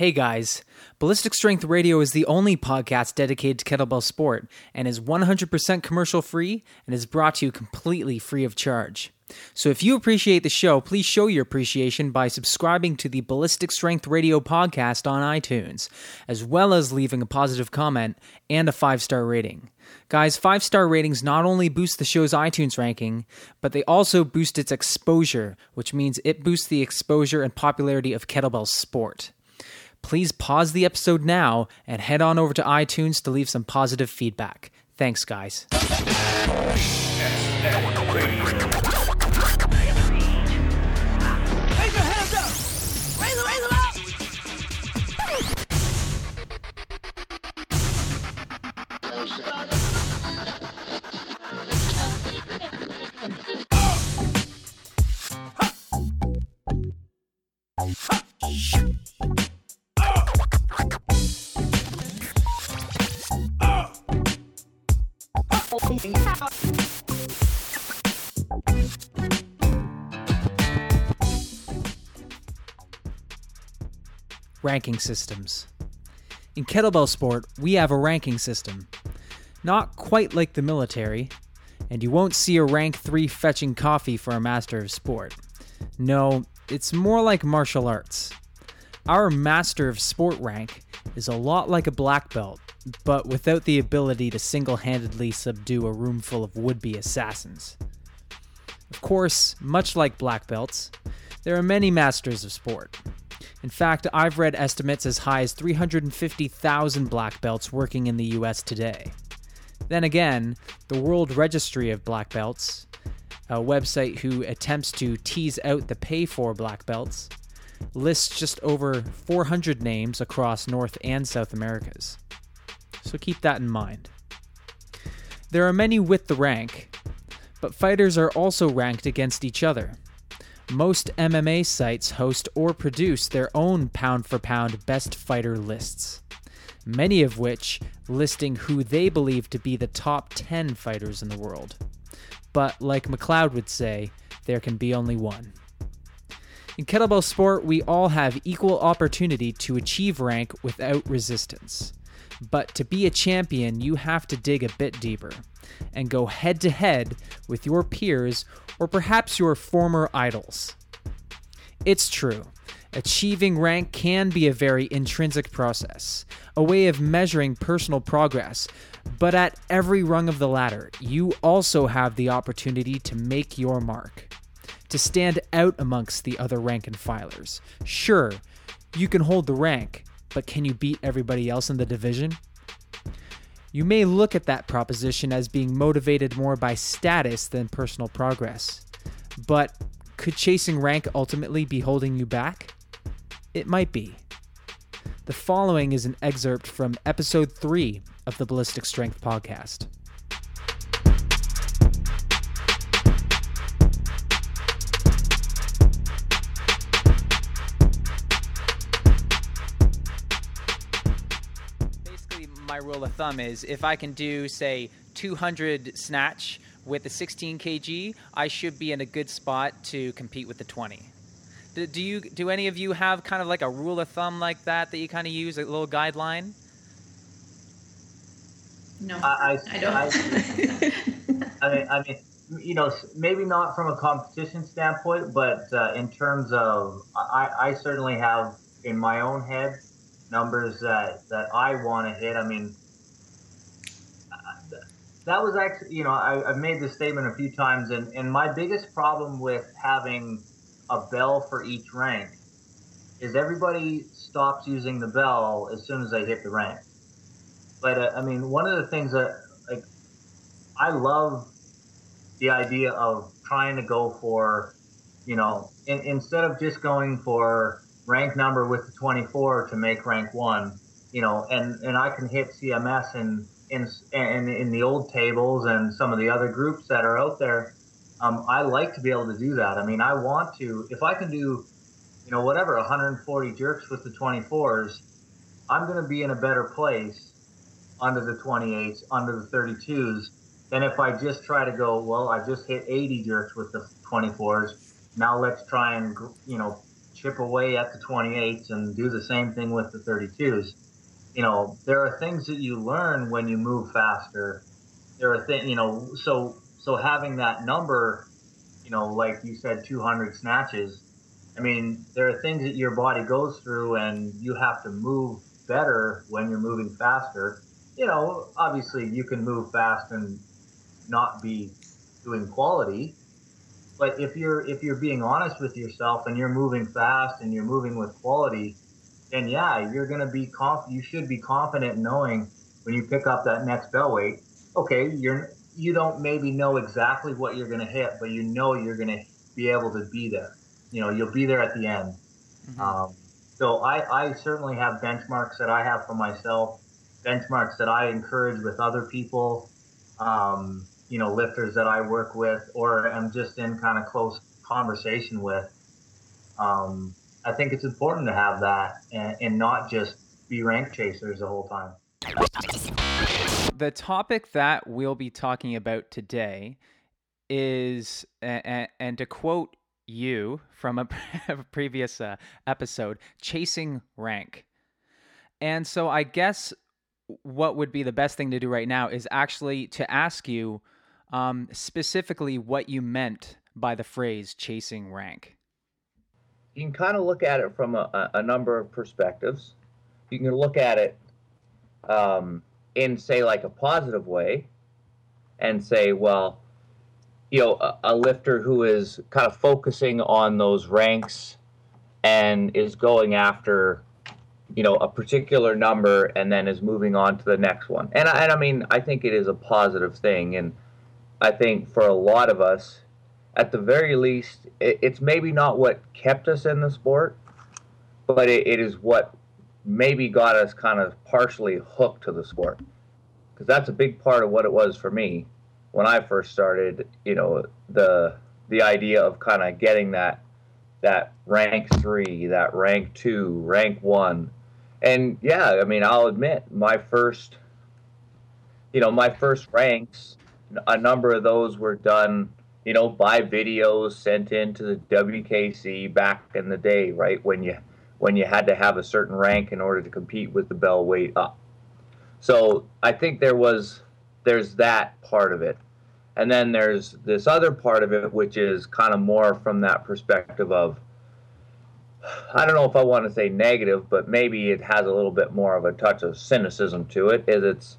Hey guys, Ballistic Strength Radio is the only podcast dedicated to kettlebell sport and is 100% commercial free and is brought to you completely free of charge. So if you appreciate the show, please show your appreciation by subscribing to the Ballistic Strength Radio podcast on iTunes, as well as leaving a positive comment and a five star rating. Guys, five star ratings not only boost the show's iTunes ranking, but they also boost its exposure, which means it boosts the exposure and popularity of kettlebell sport please pause the episode now and head on over to iTunes to leave some positive feedback. Thanks, guys. Ranking systems. In kettlebell sport, we have a ranking system. Not quite like the military, and you won't see a rank 3 fetching coffee for a master of sport. No, it's more like martial arts. Our master of sport rank is a lot like a black belt, but without the ability to single handedly subdue a room full of would be assassins. Of course, much like black belts, there are many masters of sport. In fact, I've read estimates as high as 350,000 black belts working in the US today. Then again, the World Registry of Black Belts, a website who attempts to tease out the pay for black belts, lists just over 400 names across North and South Americas. So keep that in mind. There are many with the rank, but fighters are also ranked against each other. Most MMA sites host or produce their own pound for pound best fighter lists, many of which listing who they believe to be the top 10 fighters in the world. But like MacLeod would say, there can be only one. In kettlebell sport, we all have equal opportunity to achieve rank without resistance. But to be a champion, you have to dig a bit deeper and go head to head with your peers or perhaps your former idols. It's true. Achieving rank can be a very intrinsic process, a way of measuring personal progress, but at every rung of the ladder, you also have the opportunity to make your mark, to stand out amongst the other rank and filers. Sure, you can hold the rank, but can you beat everybody else in the division? You may look at that proposition as being motivated more by status than personal progress. But could chasing rank ultimately be holding you back? It might be. The following is an excerpt from episode 3 of the Ballistic Strength podcast. My rule of thumb is if I can do, say, 200 snatch with the 16 kg, I should be in a good spot to compete with the 20. Do, do you do any of you have kind of like a rule of thumb like that that you kind of use a little guideline? No, I, I don't. I, I mean, I mean, you know, maybe not from a competition standpoint, but uh, in terms of, I, I certainly have in my own head numbers that that I want to hit. I mean, that was actually, you know, I, I've made this statement a few times, and and my biggest problem with having a bell for each rank is everybody stops using the bell as soon as they hit the rank. But uh, I mean, one of the things that like I love the idea of trying to go for, you know, in, instead of just going for rank number with the 24 to make rank one, you know, and and I can hit CMS in in in, in the old tables and some of the other groups that are out there. Um, I like to be able to do that. I mean, I want to if I can do, you know, whatever 140 jerks with the 24s, I'm going to be in a better place under the 28s, under the 32s, than if I just try to go, well, I just hit 80 jerks with the 24s. Now let's try and, you know, chip away at the 28s and do the same thing with the 32s. You know, there are things that you learn when you move faster. There are things, you know, so so having that number, you know, like you said, 200 snatches. I mean, there are things that your body goes through, and you have to move better when you're moving faster. You know, obviously, you can move fast and not be doing quality, but if you're if you're being honest with yourself and you're moving fast and you're moving with quality, then yeah, you're gonna be conf- You should be confident knowing when you pick up that next bell weight. Okay, you're you don't maybe know exactly what you're gonna hit, but you know you're gonna be able to be there. You know, you'll be there at the end. Mm-hmm. Um, so I, I certainly have benchmarks that I have for myself, benchmarks that I encourage with other people. Um, you know lifters that I work with or am just in kind of close conversation with. Um, I think it's important to have that and, and not just be rank chasers the whole time. The topic that we'll be talking about today is, and, and to quote you from a, previous uh, episode, chasing rank. And so I guess what would be the best thing to do right now is actually to ask you um, specifically what you meant by the phrase chasing rank. You can kind of look at it from a, a number of perspectives. You can look at it um, in, say, like a positive way and say, well, you know, a, a lifter who is kind of focusing on those ranks and is going after you know a particular number and then is moving on to the next one and and I mean I think it is a positive thing and I think for a lot of us, at the very least, it, it's maybe not what kept us in the sport, but it, it is what maybe got us kind of partially hooked to the sport. Because that's a big part of what it was for me when I first started. You know, the the idea of kind of getting that that rank three, that rank two, rank one, and yeah, I mean, I'll admit my first, you know, my first ranks a number of those were done, you know, by videos sent into the WKC back in the day, right? When you when you had to have a certain rank in order to compete with the bell weight up. So I think there was there's that part of it. And then there's this other part of it which is kind of more from that perspective of I don't know if I want to say negative, but maybe it has a little bit more of a touch of cynicism to it. Is it's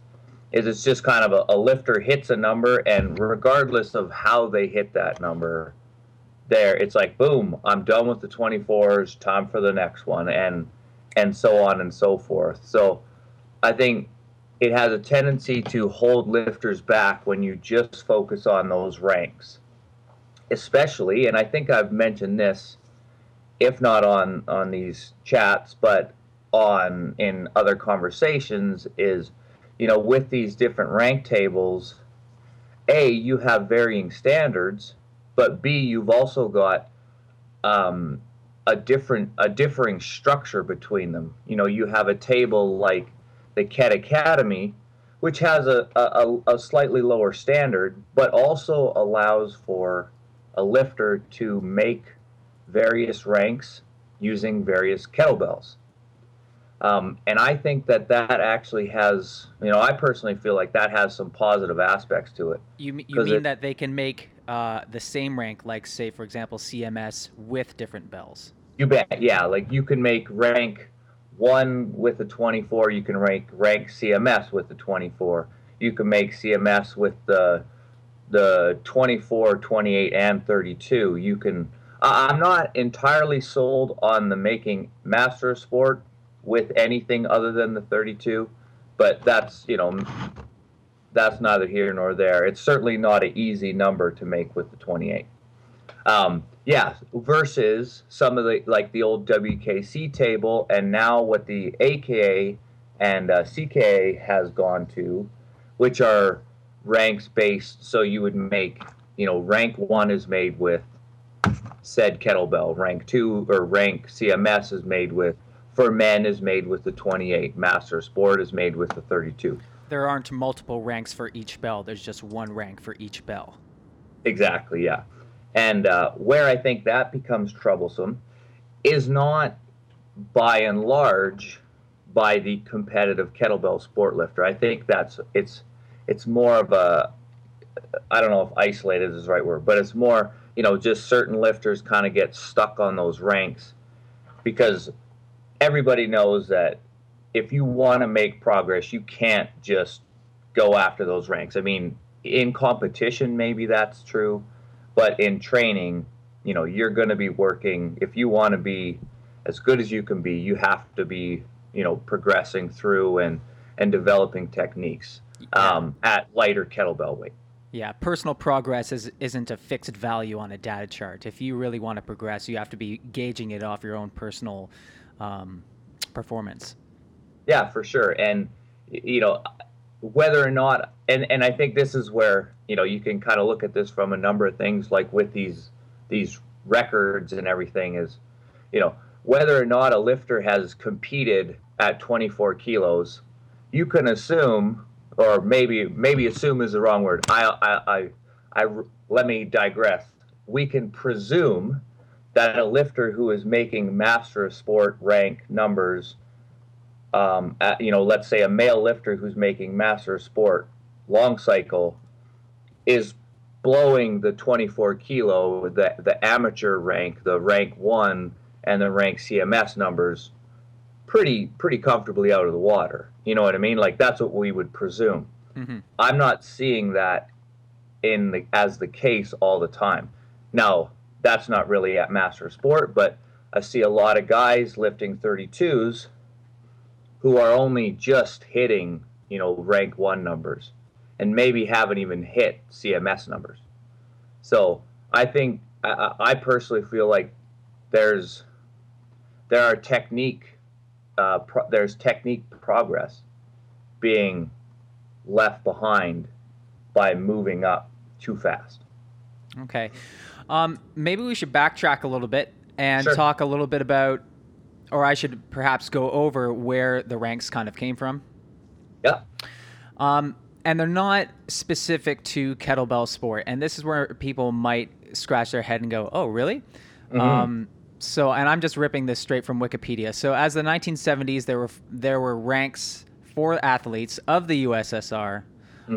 is it's just kind of a, a, lifter hits a number and regardless of how they hit that number there it's like boom i'm done with the 24s time for the next one and and so on and so forth. So i think it has a tendency to hold lifters back when you just focus on those ranks. Especially and i think i've mentioned this if not on on these chats but on in other conversations is you know, with these different rank tables, A, you have varying standards, but B, you've also got um, a different, a differing structure between them. You know, you have a table like the KET Academy, which has a, a, a slightly lower standard, but also allows for a lifter to make various ranks using various kettlebells. Um, and I think that that actually has, you know, I personally feel like that has some positive aspects to it. You, you mean it, that they can make uh, the same rank, like, say, for example, CMS with different bells? You bet. Yeah. Like you can make rank one with the 24, you can rank rank CMS with the 24. You can make CMS with the the 24, 28, and 32. You can. I'm not entirely sold on the making Master Sport with anything other than the 32, but that's you know that's neither here nor there. It's certainly not an easy number to make with the 28. Um, yeah, versus some of the like the old WKC table, and now what the AKA and uh, CKA has gone to, which are ranks based. So you would make, you know, rank one is made with said kettlebell, rank two or rank CMS is made with for men is made with the 28. Master Sport is made with the 32. There aren't multiple ranks for each bell. There's just one rank for each bell. Exactly, yeah. And uh, where I think that becomes troublesome is not by and large by the competitive kettlebell sport lifter. I think that's it's it's more of a I don't know if isolated is the right word, but it's more you know just certain lifters kind of get stuck on those ranks because everybody knows that if you want to make progress, you can't just go after those ranks. I mean, in competition, maybe that's true, but in training, you know, you're going to be working. If you want to be as good as you can be, you have to be, you know, progressing through and and developing techniques um, at lighter kettlebell weight. Yeah, personal progress is, isn't a fixed value on a data chart. If you really want to progress, you have to be gauging it off your own personal um, performance. Yeah, for sure. And, you know, whether or not, and, and I think this is where, you know, you can kind of look at this from a number of things, like with these, these records and everything is, you know, whether or not a lifter has competed at 24 kilos, you can assume or maybe maybe assume is the wrong word. I, I, I, I, let me digress. We can presume that a lifter who is making master of sport rank numbers, um, at, you know, let's say a male lifter who's making master of sport long cycle, is blowing the 24 kilo, the the amateur rank, the rank one, and the rank CMS numbers pretty pretty comfortably out of the water. You know what I mean? Like that's what we would presume. Mm-hmm. I'm not seeing that in the as the case all the time. Now that's not really at master sport, but I see a lot of guys lifting 32s who are only just hitting you know rank one numbers and maybe haven't even hit CMS numbers. So I think I, I personally feel like there's there are technique uh, pro- there's technique progress being left behind by moving up too fast. Okay. Um, maybe we should backtrack a little bit and Sure. talk a little bit about, or I should perhaps go over where the ranks kind of came from. Yeah. Um, and they're not specific to kettlebell sport. And this is where people might scratch their head and go, oh, really? Um, so, and I'm just ripping this straight from Wikipedia. So, as the 1970s, there were there were ranks for athletes of the USSR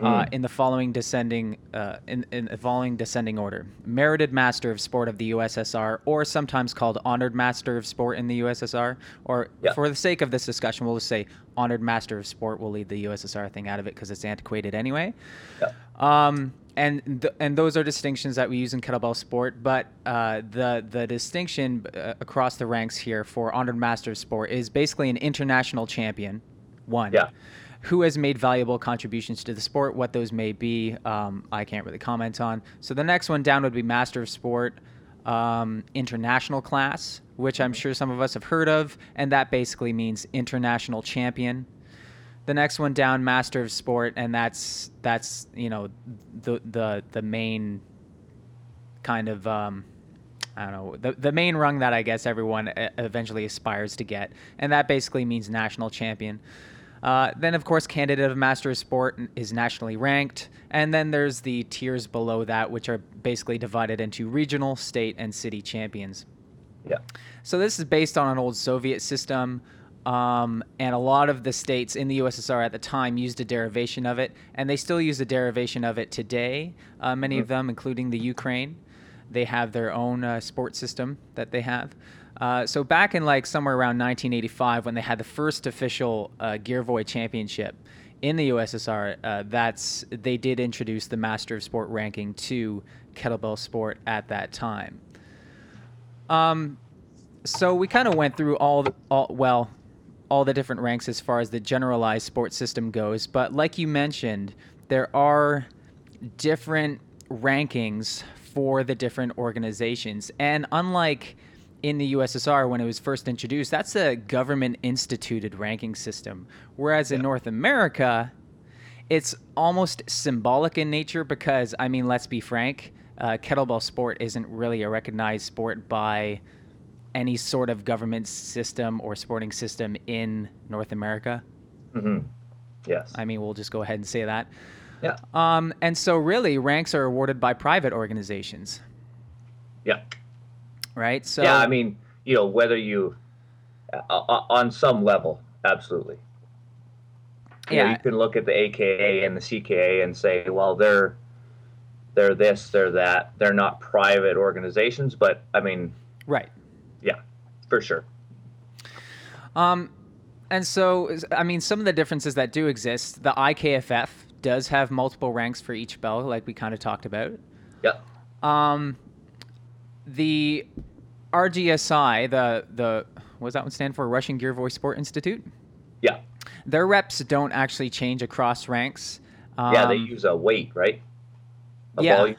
uh, in the following descending uh, in, in the following descending order: merited Master of Sport of the USSR, or sometimes called honored Master of Sport in the USSR. Or, Yeah. for the sake of this discussion, we'll just say honored Master of Sport. We'll leave the USSR thing out of it because it's antiquated anyway. Yeah. Um, and th- and those are distinctions that we use in kettlebell sport. But uh, the the distinction uh, across the ranks here for honored master of sport is basically an international champion, one, Yeah. Who has made valuable contributions to the sport. What those may be, um, I can't really comment on. So the next one down would be master of sport. Um, international class, which I'm sure some of us have heard of, and that basically means international champion the next one down master of sport and that's that's you know the the the main kind of um I don't know the the main rung that I guess everyone e- eventually aspires to get, and that basically means national champion. Uh, then of course, candidate of master of sport is nationally ranked, and then there's the tiers below that, which are basically divided into regional, state, and city champions. Yeah. So this is based on an old Soviet system, um, and a lot of the states in the USSR at the time used a derivation of it, and they still use a derivation of it today. Uh, many of them, including the Ukraine, they have their own uh, sport system that they have. Uh, so back in like somewhere around 1985, when they had the first official uh, Girevoy Championship in the USSR, uh, that's they did introduce the Master of Sport ranking to kettlebell sport at that time. Um, so we kind of went through all, the, all well, all the different ranks as far as the generalized sports system goes. But like you mentioned, there are different rankings for the different organizations, and unlike in the USSR when it was first introduced, that's a government instituted ranking system. Whereas in North America, it's almost symbolic in nature because, I mean, let's be frank, uh, kettlebell sport isn't really a recognized sport by any sort of government system or sporting system in North America. hmm Yes. I mean, we'll just go ahead and say that. yeah. Um, and so, really, ranks are awarded by private organizations, Yeah. Right? So, yeah. I mean, you know whether you uh, uh on some level, absolutely. You Yeah. know, you can look at the AKA and the CKA and say, well, they're they're this, they're that. They're not private organizations, but I mean, Right. Yeah, for sure. Um, and so, I mean, some of the differences that do exist, the IKFF does have multiple ranks for each bell, like we kind of talked about. Yeah. Um, the RGSI, the the what does that one stand for? Russian Girevoy Sport Institute. Yeah. Their reps don't actually change across ranks. Um, Yeah, they use a weight, right? A yeah. volume.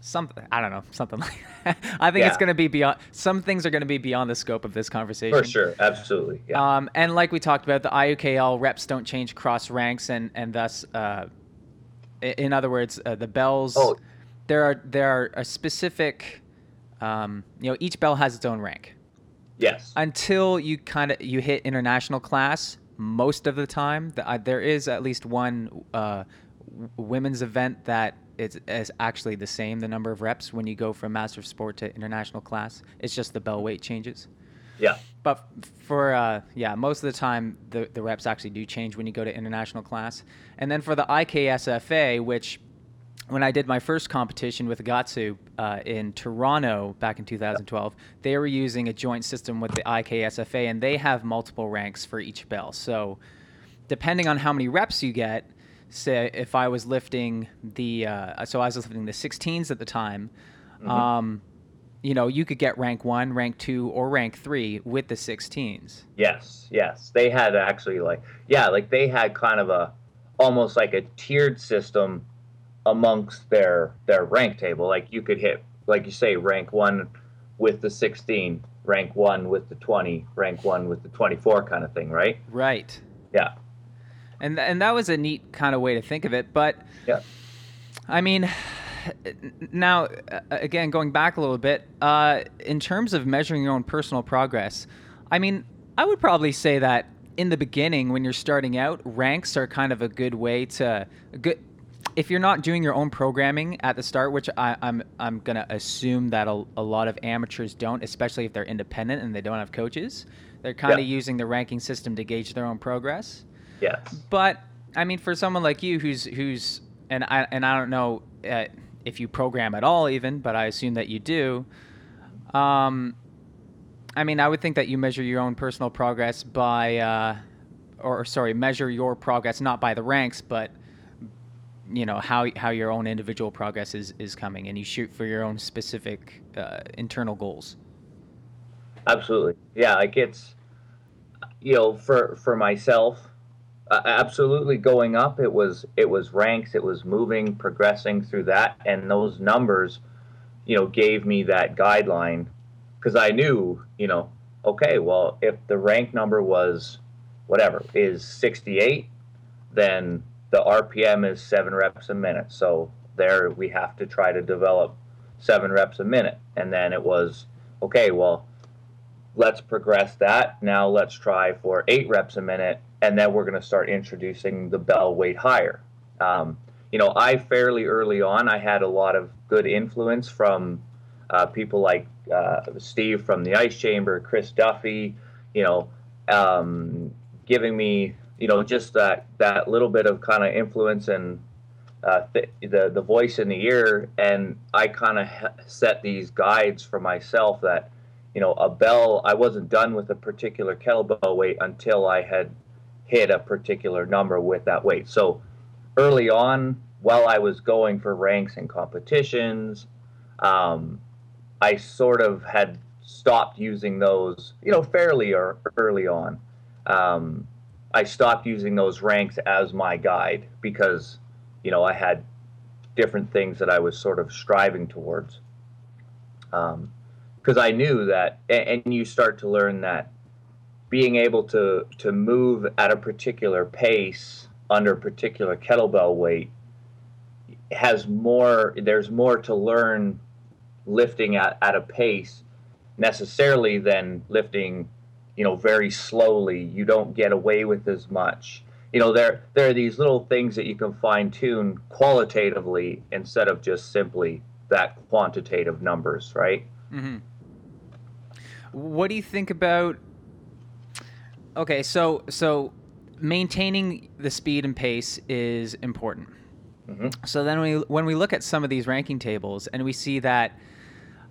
something I don't know, something like that. I think it's going to be beyond. Some things are going to be beyond the scope of this conversation. For sure, absolutely. Yeah. Um, and like we talked about, the IUKL reps don't change cross ranks, and and thus, uh, in other words, uh, the bells. Oh. There are there are a specific, um, you know, each bell has its own rank yes. until you kind of you hit international class. Most of the time, the, uh, there is at least one uh, w- women's event that is, is actually the same. The number of reps when you go from master of sport to international class, it's just the bell weight changes. yeah. But for uh, yeah, most of the time the the reps actually do change when you go to international class. And then for the IKSFA, which when I did my first competition with Gatsu uh, in Toronto back in 2012, they were using a joint system with the IKSFA, and they have multiple ranks for each bell. So depending on how many reps you get, say if I was lifting the uh, so I was lifting the 16s at the time. Um, you know, you could get rank one, rank two, or rank three with the 16s. Yes, yes. They had actually like yeah, like they had kind of a almost like a tiered system amongst their their rank table. Like you could hit like you say rank 1 with the 16, rank 1 with the 20, rank 1 with the 24 kind of thing, right? Right. Yeah. And and that was a neat kind of way to think of it, but Yeah. I mean, now again going back a little bit, uh, in terms of measuring your own personal progress, I mean, I would probably say that in the beginning when you're starting out, ranks are kind of a good way to a good. If you're not doing your own programming at the start, which I, I'm I'm gonna assume that a, a lot of amateurs don't, especially if they're independent and they don't have coaches, they're kind of Yeah. using the ranking system to gauge their own progress. Yes. But I mean, for someone like you, who's who's and I and I don't know uh, if you program at all, even, but I assume that you do. Um, I mean, I would think that you measure your own personal progress by, uh, or sorry, measure your progress not by the ranks, but you know how how your own individual progress is is coming, and you shoot for your own specific uh, internal goals. Absolutely. Yeah, like it's you know, for for myself, uh, absolutely going up it was it was ranks, it was moving, progressing through that and those numbers, you know, gave me that guideline cuz I knew, you know, okay, well, if the rank number was whatever, is 68, then the RPM is 7 reps a minute. So there we have to try to develop 7 reps a minute. And then it was okay, well, let's progress that. Now let's try for eight reps a minute, and then we're going to start introducing the bell weight higher. Um, you know, I fairly early on, I had a lot of good influence from uh, people like uh, Steve from the Ice Chamber, Chris Duffy, you know, um, giving me, you know, just that that little bit of kind of influence and uh, th- the the voice in the ear, and I kind of set these guides for myself that you know, a bell, I wasn't done with a particular kettlebell weight until I had hit a particular number with that weight. So early on, while I was going for ranks and competitions, um, I sort of had stopped using those, you know, fairly early on. Um, I stopped using those ranks as my guide because, you know, I had different things that I was sort of striving towards. Um, because I knew that, and, and you start to learn that being able to to move at a particular pace under a particular kettlebell weight has more. There's more to learn lifting at, at a pace necessarily than lifting, you know, very slowly. You don't get away with as much. You know, there there are these little things that you can fine tune qualitatively instead of just simply that quantitative numbers, right? mm-hmm. What do you think about? Okay, so so maintaining the speed and pace is important. Mm-hmm. So then we when we look at some of these ranking tables and we see that,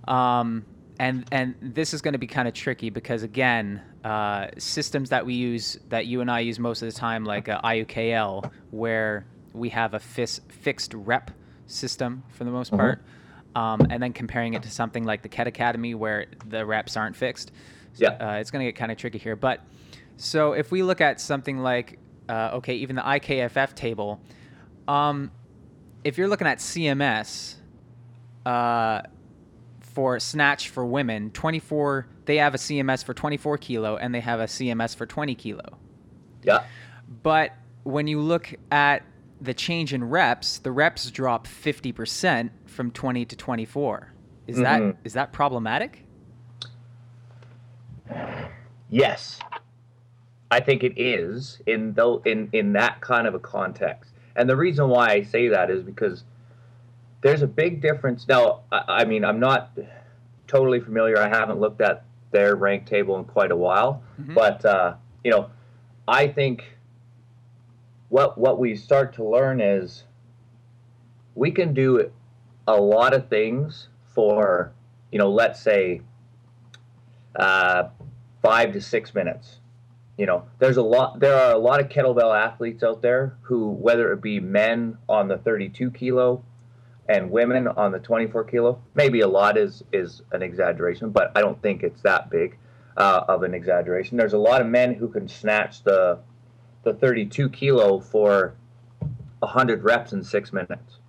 um, and and this is going to be kind of tricky because again, uh, systems that we use that you and I use most of the time, like uh, IUKL, where we have a fis- fixed rep system for the most Mhm. part, um, and then comparing it to something like the Ket Academy where the reps aren't fixed. Yeah. Uh, it's going to get kind of tricky here, but so if we look at something like, uh, okay, even the IKFF table, um, if you're looking at CMS uh, for snatch for women, 24, they have a CMS for 24 kilo and they have a CMS for 20 kilo. Yeah. But when you look at the change in reps, the reps drop 50% from 20 to 24. Is that Mhm. is that problematic? Yes, I think it is in though in in that kind of a context. And the reason why I say that is because there's a big difference. Now, I, I mean, I'm not totally familiar. I haven't looked at their rank table in quite a while, Mhm. but uh, you know, I think what what we start to learn is we can do a lot of things for you know, let's say uh, five to six minutes. You know, there's a lot. There are a lot of kettlebell athletes out there who, whether it be men on the 32 kilo and women on the 24 kilo, maybe a lot is is an exaggeration, but I don't think it's that big uh, of an exaggeration. There's a lot of men who can snatch the the 32 kilo for 100 reps in six minutes.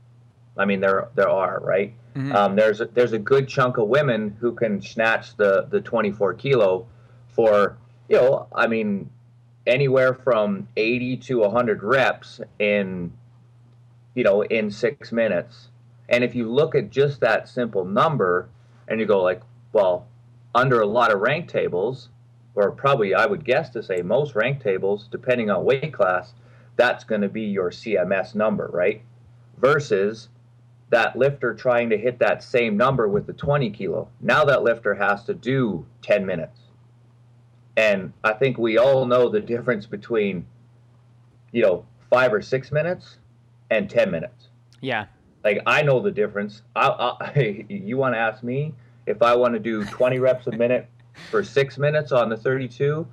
I mean, there there are right. Mhm. Um, there's a, there's a good chunk of women who can snatch the the 24 kilo for you know I mean anywhere from 80 to 100 reps in you know in six minutes. And if you look at just that simple number and you go like, well, under a lot of rank tables, or probably I would guess to say most rank tables, depending on weight class, that's going to be your CMS number, right? Versus that lifter trying to hit that same number with the 20 kilo. Now that lifter has to do 10 minutes. And I think we all know the difference between, you know, five or six minutes and 10 minutes. Yeah. Like I know the difference. I, I you want to ask me if I want to do 20 reps a minute for six minutes on the 32,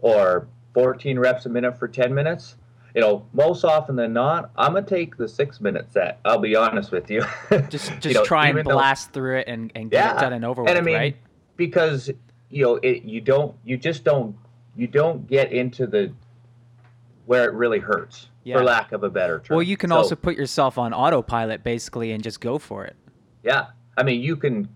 or 14 reps a minute for 10 minutes. You know, most often than not, I'm gonna take the six minute set. I'll be honest with you. Just You just know, try and even though- blast through it and, and get it done and over and with, I mean, right? because you know, it you don't you just don't you don't get into the where it really hurts, Yeah. for lack of a better term. Well, you can So- also put yourself on autopilot basically and just go for it. Yeah. I mean, you can,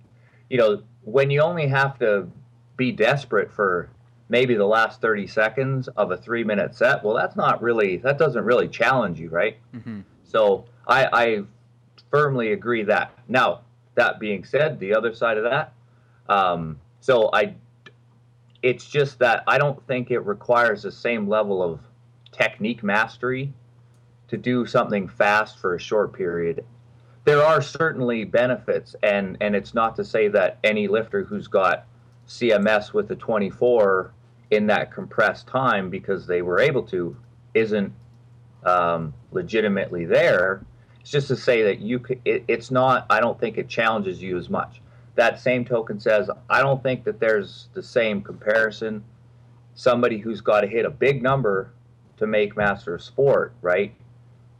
you know, when you only have to be desperate for maybe the last 30 seconds of a three minute set, well, that's not really, that doesn't really challenge you, right? hmm So I, I firmly agree that. Now, that being said, the other side of that, um, so I, it's just that I don't think it requires the same level of technique mastery to do something fast for a short period. There are certainly benefits, and and it's not to say that any lifter who's got CMS with the 24 in that compressed time because they were able to isn't um, legitimately there. It's just to say that you could, it, it's not. I don't think it challenges you as much. That same token says I don't think that there's the same comparison. Somebody who's got to hit a big number to make master of sport, right?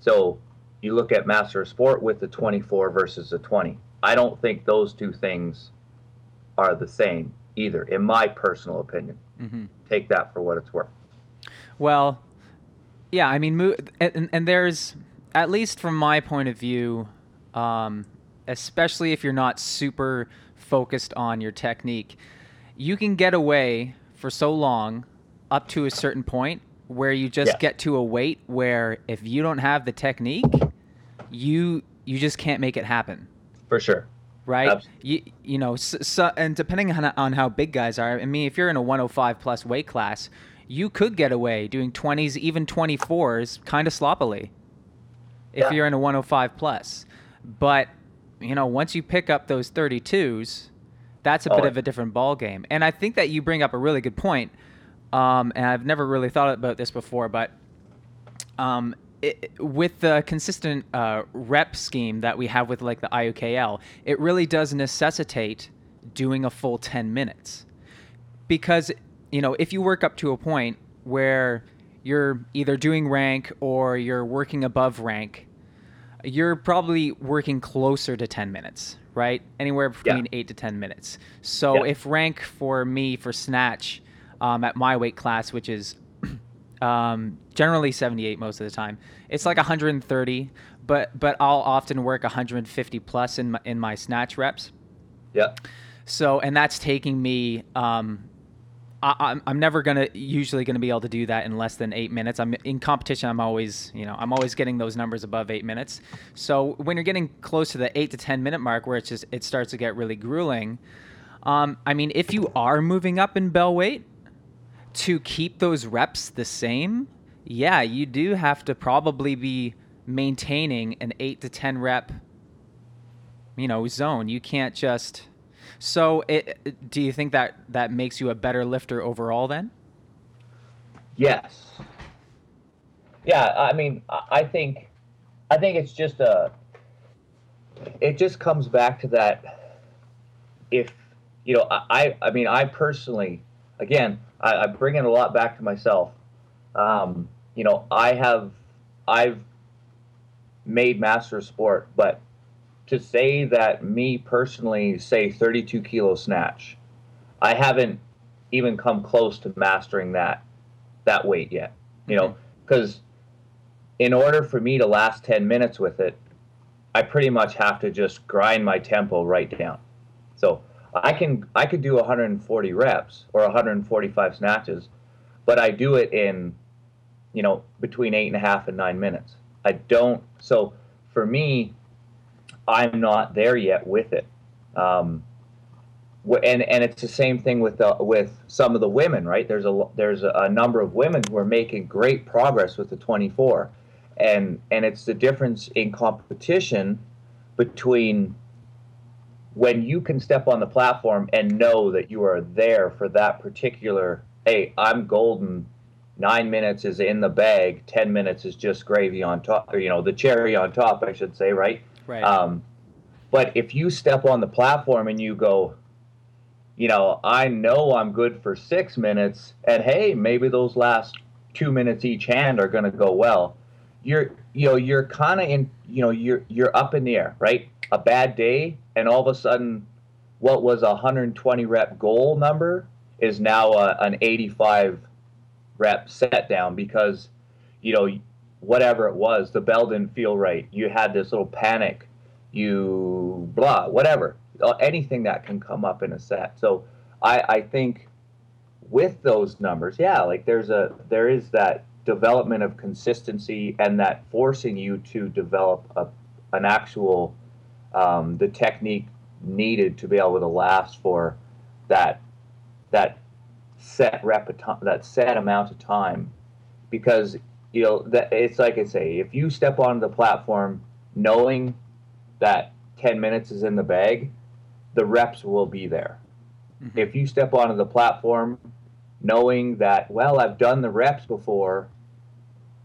So you look at master of sport with the 24 versus the 20. I don't think those two things are the same either, in my personal opinion. hmm Take that for what it's worth. Well, yeah, I mean, and, and there's at least from my point of view, um, especially if you're not super focused on your technique, you can get away for so long up to a certain point where you just Yeah. get to a weight where if you don't have the technique, you you just can't make it happen For sure. right? You, you know, so, so, and depending on, on how big guys are, I mean, if you're in a 105 plus weight class, you could get away doing 20s, even 24s, kind of sloppily. If Yeah. you're in a 105 plus, but you know, once you pick up those 32s, that's a Oh, bit of a different ball game. And I think that you bring up a really good point. Um, and I've never really thought about this before, but um, it, with the consistent uh, rep scheme that we have with like the IUKL, it really does necessitate doing a full 10 minutes. Because, you know, if you work up to a point where you're either doing rank or you're working above rank, you're probably working closer to 10 minutes, right? Anywhere between 8 to 10 minutes. So Yeah. if rank for me for snatch um, at my weight class, which is um, generally 78 most of the time, it's like 130, but but I'll often work 150 plus in my, in my snatch reps. Yeah. So, and that's taking me. Um, I, I'm I'm never gonna usually gonna be able to do that in less than eight minutes. I'm in competition. I'm always you know I'm always getting those numbers above eight minutes. So when you're getting close to the eight to ten minute mark, where it's just it starts to get really grueling. Um, I mean, if you are moving up in bell weight to keep those reps the same, yeah, you do have to probably be maintaining an eight to ten rep you know zone you can't just so it, do you think that that makes you a better lifter overall then Yes. Yeah, I mean, I think, I think it's just a. It just comes back to that. If you know, I I mean, I personally, again, I, I bring it a lot back to myself. Um, you know, I have, I've made master sport, but to say that me personally, say 32 kilo snatch, I haven't even come close to mastering that that weight yet. You know, because in order for me to last 10 minutes with it, I pretty much have to just grind my tempo right down. So I can I could do 140 reps or 145 snatches, but I do it in, you know, between eight and a half and nine minutes. I don't. So for me, I'm not there yet with it. Um, and and it's the same thing with the with some of the women, right? There's a there's a, number of women who are making great progress with the 24, and and it's the difference in competition between when you can step on the platform and know that you are there for that particular. Hey, I'm golden. Nine minutes is in the bag. Ten minutes is just gravy on top, or you know, the cherry on top, I should say, right? right Um, but if you step on the platform and you go, you know, I know I'm good for six minutes, and hey, maybe those last two minutes each hand are going to go well. You're, you know, you're kind of in, you know, you're you're up in the air, right? A bad day, and all of a sudden, what was a 120 rep goal number is now a, an 85 rep set down because, you know, whatever it was, the bell didn't feel right. You had this little panic. You blah, whatever, Uh, anything that can come up in a set. So I, I think with those numbers, yeah, like there's a there is that development of consistency and that forcing you to develop a, an actual um, the technique needed to be able to last for that that set repeti- that set amount of time because you know that it's like I say, if you step onto the platform knowing that 10 minutes is in the bag, the reps will be there. Mhm. If you step onto the platform knowing that, well, I've done the reps before,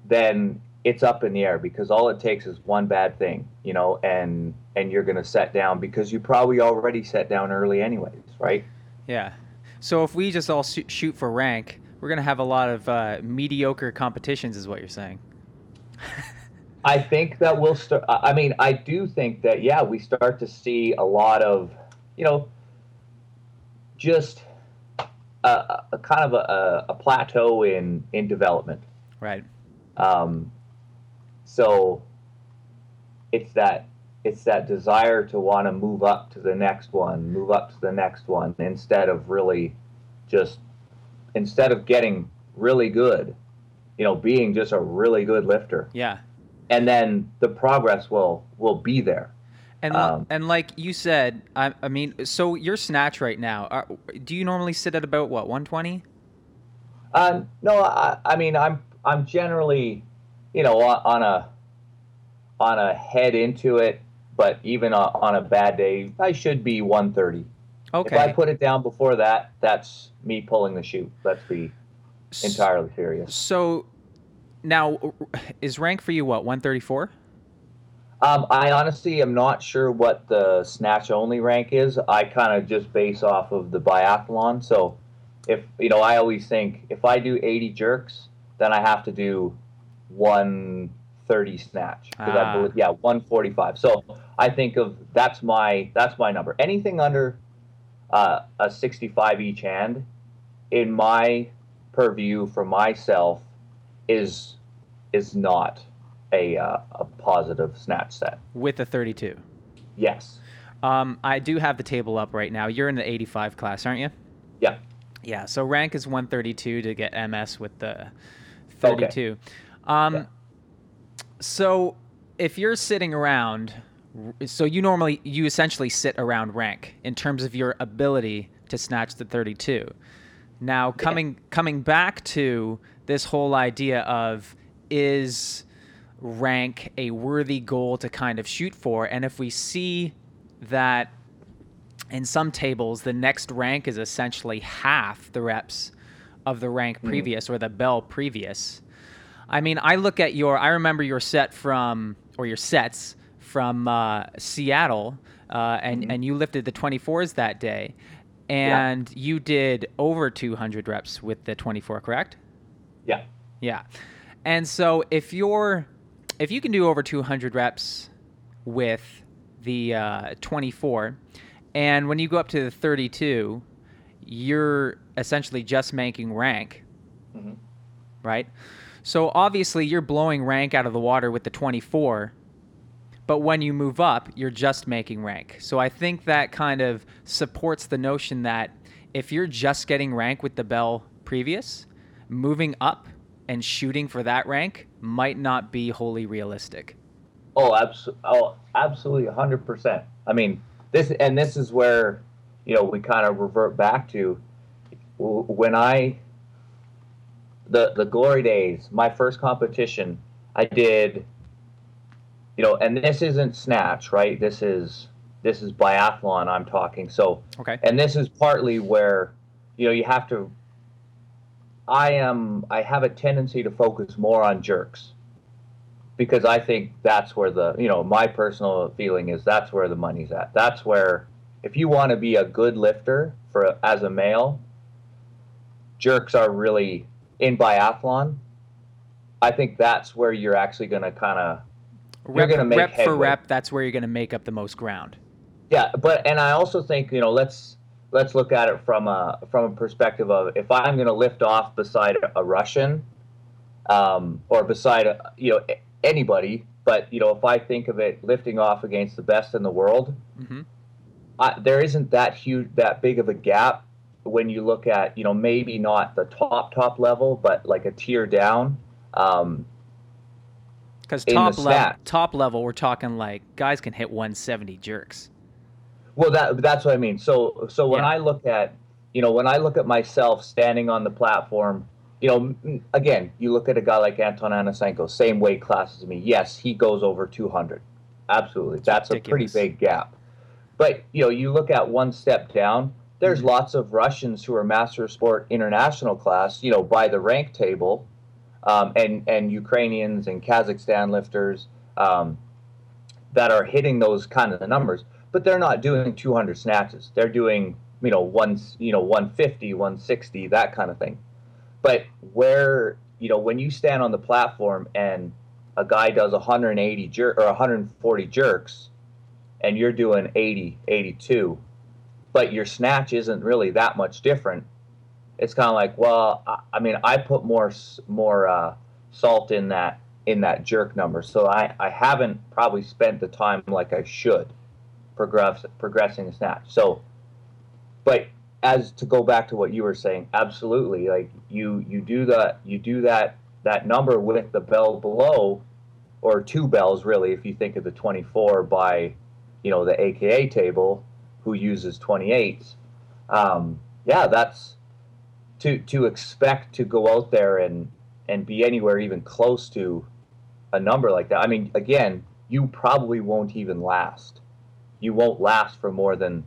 then it's up in the air because all it takes is one bad thing, you know, and and you're going to set down because you probably already set down early anyways, right? yeah so if we just all shoot for rank we're gonna have a lot of uh, mediocre competitions is what you're saying I think that we'll start. I mean, I do think that yeah, we start to see a lot of, you know, just a, a a kind of a, a plateau in in development. right Um, so it's that it's that desire to want to move up to the next one, move up to the next one, instead of really just instead of getting really good, you know, being just a really good lifter. Yeah. And then the progress will will be there. and Um, and like you said I, I mean so your snatch right now are, do you normally sit at about what 120 Um, no, I, I mean I'm I'm generally, you know, on, a on a head into it, but even on, on a bad day, I should be 130. Okay. If I put it down before that, that's me pulling the chute. Let's be entirely serious. So now, is rank for you what 134? Um, I honestly am not sure what the snatch only rank is. I kind of just base off of the biathlon. So if you know, I always think if I do 80 jerks, then I have to do 130 snatch Ah. I believe yeah 145. So I think of that's my that's my number. Anything under uh, a 65 each hand, in my purview for myself, is is not a uh, a positive snatch set. with a 32. Yes. Um, I do have the table up right now. You're in the 85 class, aren't you? Yeah. Yeah. So rank is 132 to get MS with the 32. Um, Yeah. So if you're sitting around, so you normally you essentially sit around rank in terms of your ability to snatch the 32. Now coming coming back to this whole idea of is rank a worthy goal to kind of shoot for and if we see that in some tables the next rank is essentially half the reps of the rank previous or the bell previous i mean i look at your i remember your set from or your sets from uh, seattle uh, and, and you lifted the 24s that day and you did over 200 reps with the 24 correct Yeah. yeah. And so if you're if you can do over 200 reps with the uh, 24 and when you go up to the 32 you're essentially just making rank Mhm. right so obviously you're blowing rank out of the water with the 24 but when you move up you're just making rank so i think that kind of supports the notion that if you're just getting rank with the bell previous moving up and shooting for that rank might not be wholly realistic Oh, abs- oh, absolutely, hundred percent. I mean, this and this is where you know we kind of revert back to when I the the glory days. My first competition, I did. You know, and this isn't snatch, right? This is this is biathlon. I'm talking. So okay and this is partly where you know you have to i am i have a tendency to focus more on jerks because i think that's where the you know my personal feeling is that's where the money's at that's where if you want to be a good lifter for as a male jerks are really in biathlon i think that's where you're actually going to kind of rep, gonna make rep for rep that's where you're going to make up the most ground. Yeah, but and I also think you know let's let's look at it from a from a perspective of if I'm going to lift off beside a Russian, um, or beside a, you know anybody, but you know if I think of it lifting off against the best in the world, hmm I, there isn't that huge that big of a gap when you look at you know maybe not the top top level, but like a tier down. Um, because top level top level we're talking like guys can hit 170 jerks Well, that that's what I mean. So so when Yeah. I look at you know when I look at myself standing on the platform, you know, again, you look at a guy like Anton Anasenko, same weight class as me. Yes, he goes over 200. Absolutely, that's a pretty big gap. But you know, you look at one step down. There's Mhm. lots of Russians who are Master of Sport International class, you know, by the rank table, um, and and Ukrainians and Kazakhstan lifters um, that are hitting those kind of numbers but they're not doing 200 snatches. They're doing, you know, one, you know, 150, 160, that kind of thing. But where, you know, when you stand on the platform and a guy does 180 jer- or 140 jerks and you're doing 80, 82, but your snatch isn't really that much different. It's kind of like, well, I, I mean, I put more more uh, salt in that in that jerk number, so I, I haven't probably spent the time like I should progress progressing a snatch. So, but as to go back to what you were saying, absolutely, like you you do that you do that that number with the bell below, or two bells really, if you think of the 24 by, you know, the AKA table, who uses 28s. Um, yeah, that's to to expect to go out there and and be anywhere even close to a number like that. I mean, again, you probably won't even last you won't last for more than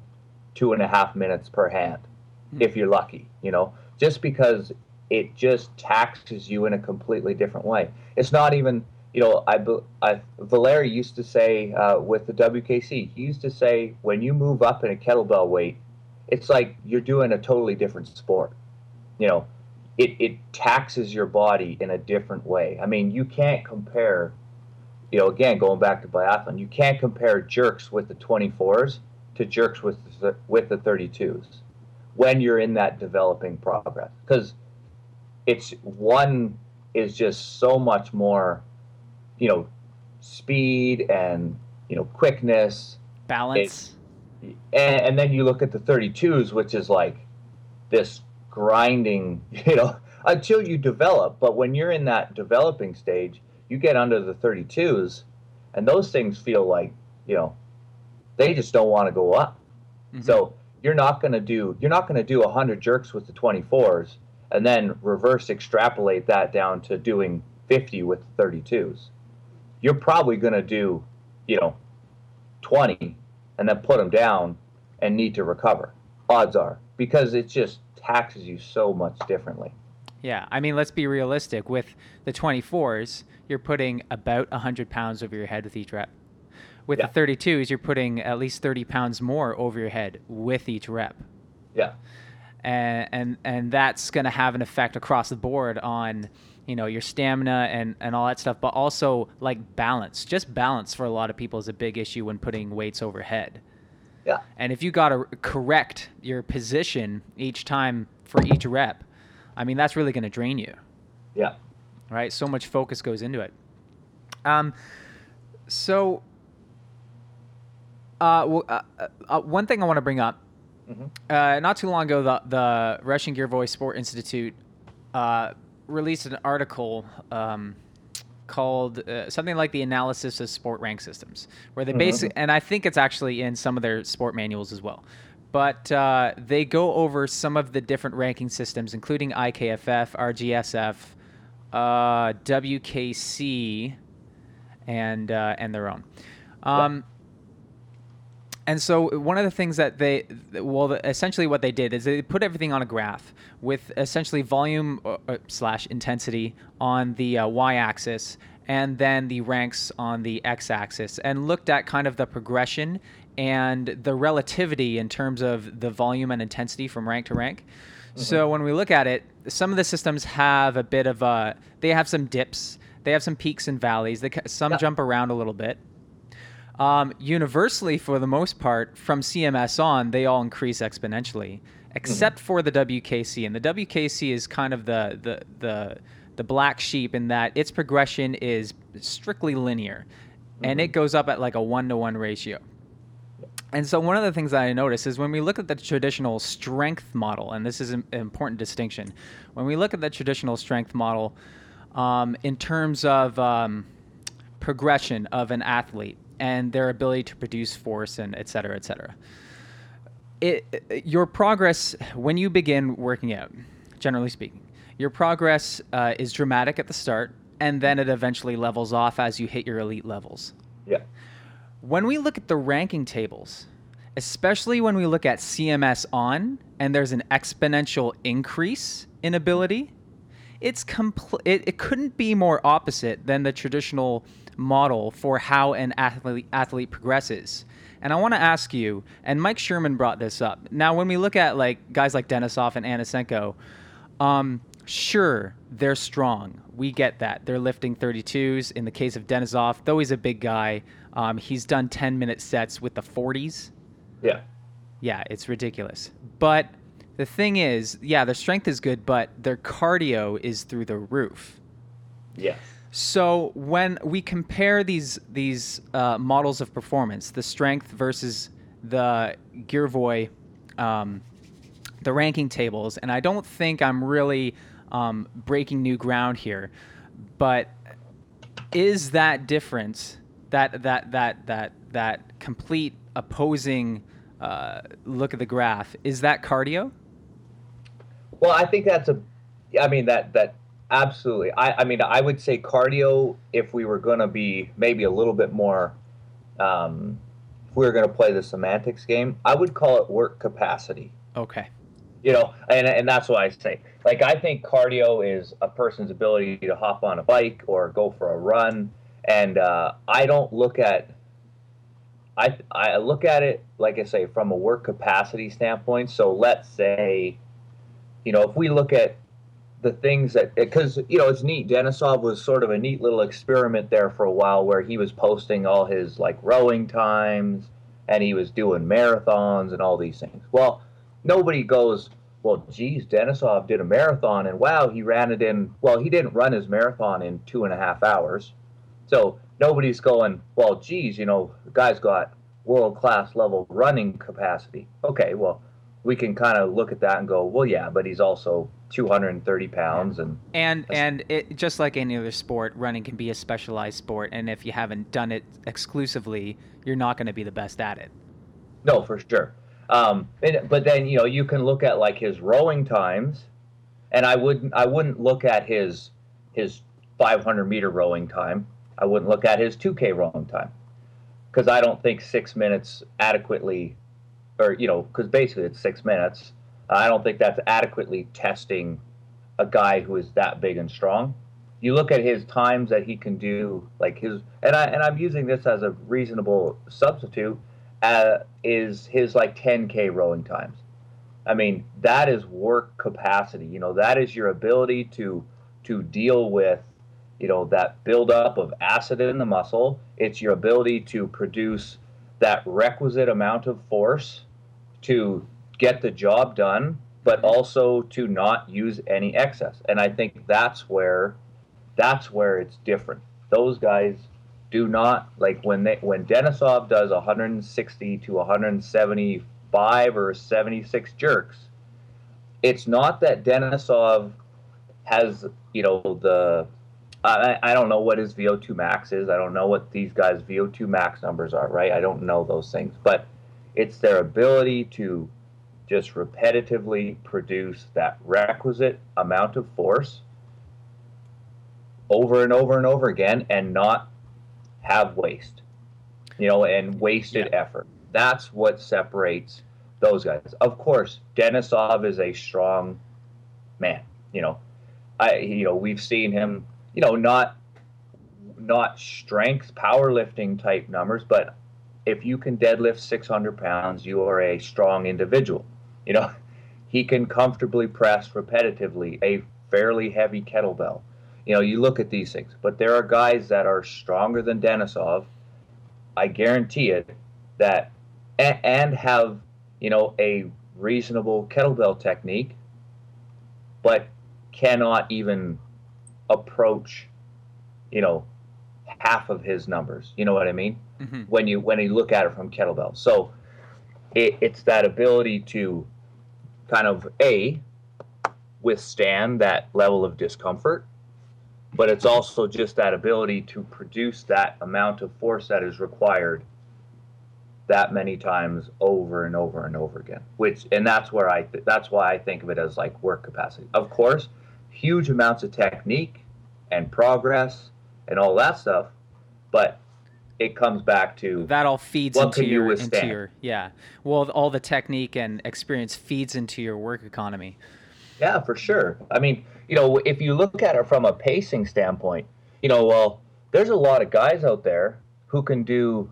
two and a half minutes per hand, mm-hmm. if you're lucky. You know, just because it just taxes you in a completely different way. It's not even you know, I, I Valeri used to say uh, with the WKC, he used to say when you move up in a kettlebell weight, it's like you're doing a totally different sport. You know, it, it taxes your body in a different way. I mean, you can't compare, you know, again, going back to biathlon, you can't compare jerks with the 24s to jerks with the, with the 32s when you're in that developing progress. Because it's one is just so much more you know, speed and you know quickness, balance, it, and, and then you look at the 32s, which is like this grinding, you know, until you develop. But when you're in that developing stage, you get under the 32s, and those things feel like you know they just don't want to go up. Mm-hmm. So you're not going to do you're not going to do 100 jerks with the 24s and then reverse extrapolate that down to doing 50 with the 32s you're probably going to do, you know, 20 and then put them down and need to recover. Odds are because it just taxes you so much differently. Yeah, I mean, let's be realistic. With the 24s, you're putting about 100 pounds over your head with each rep. With yeah. the 32s, you're putting at least 30 pounds more over your head with each rep. Yeah. And and and that's going to have an effect across the board on you know your stamina and and all that stuff but also like balance. Just balance for a lot of people is a big issue when putting weights overhead. Yeah. And if you got to correct your position each time for each rep i mean that's really going to drain you. Yeah. Right? So much focus goes into it. Um so uh, well, uh, uh, one thing I want to bring up. Mm-hmm. Uh, not too long ago, the the Russian Girevoy Sport Institute uh, released an article um, called uh, something like the analysis of sport rank systems, where they mm-hmm. basically, and I think it's actually in some of their sport manuals as well. But uh, they go over some of the different ranking systems, including IKFF, RGSF, uh, WKC, and uh, and their own. Um, and so one of the things that they, well, essentially what they did is they put everything on a graph with essentially volume uh, uh, slash intensity on the uh, y-axis and then the ranks on the x-axis, and looked at kind of the progression and the relativity in terms of the volume and intensity from rank to rank. Mm-hmm. So when we look at it, some of the systems have a bit of a, they have some dips, they have some peaks and valleys. They some jump around a little bit. Um, universally, for the most part, from CMS on, they all increase exponentially, except mm-hmm. for the WKC. And the WKC is kind of the, the, the, the black sheep in that its progression is strictly linear mm-hmm. and it mm-hmm. goes up at like a one to one ratio. And so, one of the things that I notice is when we look at the traditional strength model, and this is an important distinction, when we look at the traditional strength model um, in terms of um, progression of an athlete, and their ability to produce force and et cetera, et cetera. It, your progress when you begin working out, generally speaking, your progress uh, is dramatic at the start, and then it eventually levels off as you hit your elite levels. Yeah. When we look at the ranking tables, especially when we look at CMS on, and there's an exponential increase in ability, it's compl- it, it couldn't be more opposite than the traditional model for how an athlete athlete progresses. And I want to ask you, and Mike Sherman brought this up. Now, when we look at like guys like Denisov and Anasenko, um, sure they're strong. We get that they're lifting 32s. In the case of Denisov, though he's a big guy, um, he's done 10 minute sets with the 40s. Yeah. Yeah, it's ridiculous. But the thing is, yeah, their strength is good, but their cardio is through the roof. Yeah. So when we compare these these uh, models of performance, the strength versus the Girevoy, um, the ranking tables, and I don't think I'm really um, breaking new ground here, but is that difference that that that that that complete opposing uh, look at the graph is that cardio? Well, I think that's a, I mean that that Absolutely. I, I mean, I would say cardio if we were going to be maybe a little bit more um, if we were going to play the semantics game, I would call it work capacity. Okay. You know, and, and that's what I say. Like, I think cardio is a person's ability to hop on a bike or go for a run. And uh, I don't look at, I, I look at it, like I say, from a work capacity standpoint. So let's say, you know, if we look at the things that eh, because you know it's neat. Denisov was sort of a neat little experiment there for a while, where he was posting all his like rowing times, and he was doing marathons and all these things. Well, nobody goes, well, geez, Denisov did a marathon, and wow, he ran it in. Well, he didn't run his marathon in two and a half hours, so nobody's going, well, geez, you know, the guy's got world class level running capacity. Okay, well, we can kind of look at that and go, well, yeah, but he's also 230 pounds and and and it just like any other sport running can be a specialized sport and if you haven't done it exclusively you're not going to be the best at it. No for sure. Um, and, but then you know you can look at like his rowing times and i wouldn't i wouldn't look at his his 500 meter rowing time. I wouldn't look at his 2k rowing time because i don't think six minutes adequately or you know because basically it's six minutes I don't think that's adequately testing a guy who is that big and strong. You look at his times that he can do, like his, and I and I'm using this as a reasonable substitute. Uh, is his like 10k rowing times? I mean, that is work capacity. You know, that is your ability to to deal with, you know, that buildup of acid in the muscle. It's your ability to produce that requisite amount of force to get the job done, but also to not use any excess. And I think that's where that's where it's different. Those guys do not like when they when Denisov does 160 to 175 or 76 jerks. It's not that Denisov has you know the I, I don't know what his VO2 max is. I don't know what these guys' VO2 max numbers are, right? I don't know those things, but it's their ability to just repetitively produce that requisite amount of force over and over and over again and not have waste, you know, and wasted yeah. effort. That's what separates those guys. Of course, Denisov is a strong man. You know, I you know we've seen him. You know, not not strength powerlifting type numbers, but if you can deadlift 600 pounds, you are a strong individual. You know, he can comfortably press repetitively a fairly heavy kettlebell. You know, you look at these things, but there are guys that are stronger than Denisov. I guarantee it that and have you know a reasonable kettlebell technique, but cannot even approach you know half of his numbers. You know what I mean? Mm-hmm. When you when you look at it from kettlebell, so it, it's that ability to kind of a withstand that level of discomfort but it's also just that ability to produce that amount of force that is required that many times over and over and over again which and that's where i th- that's why i think of it as like work capacity of course huge amounts of technique and progress and all that stuff but it comes back to that all feeds into your, into your yeah. Well all the technique and experience feeds into your work economy. Yeah for sure. I mean you know if you look at it from a pacing standpoint you know well there's a lot of guys out there who can do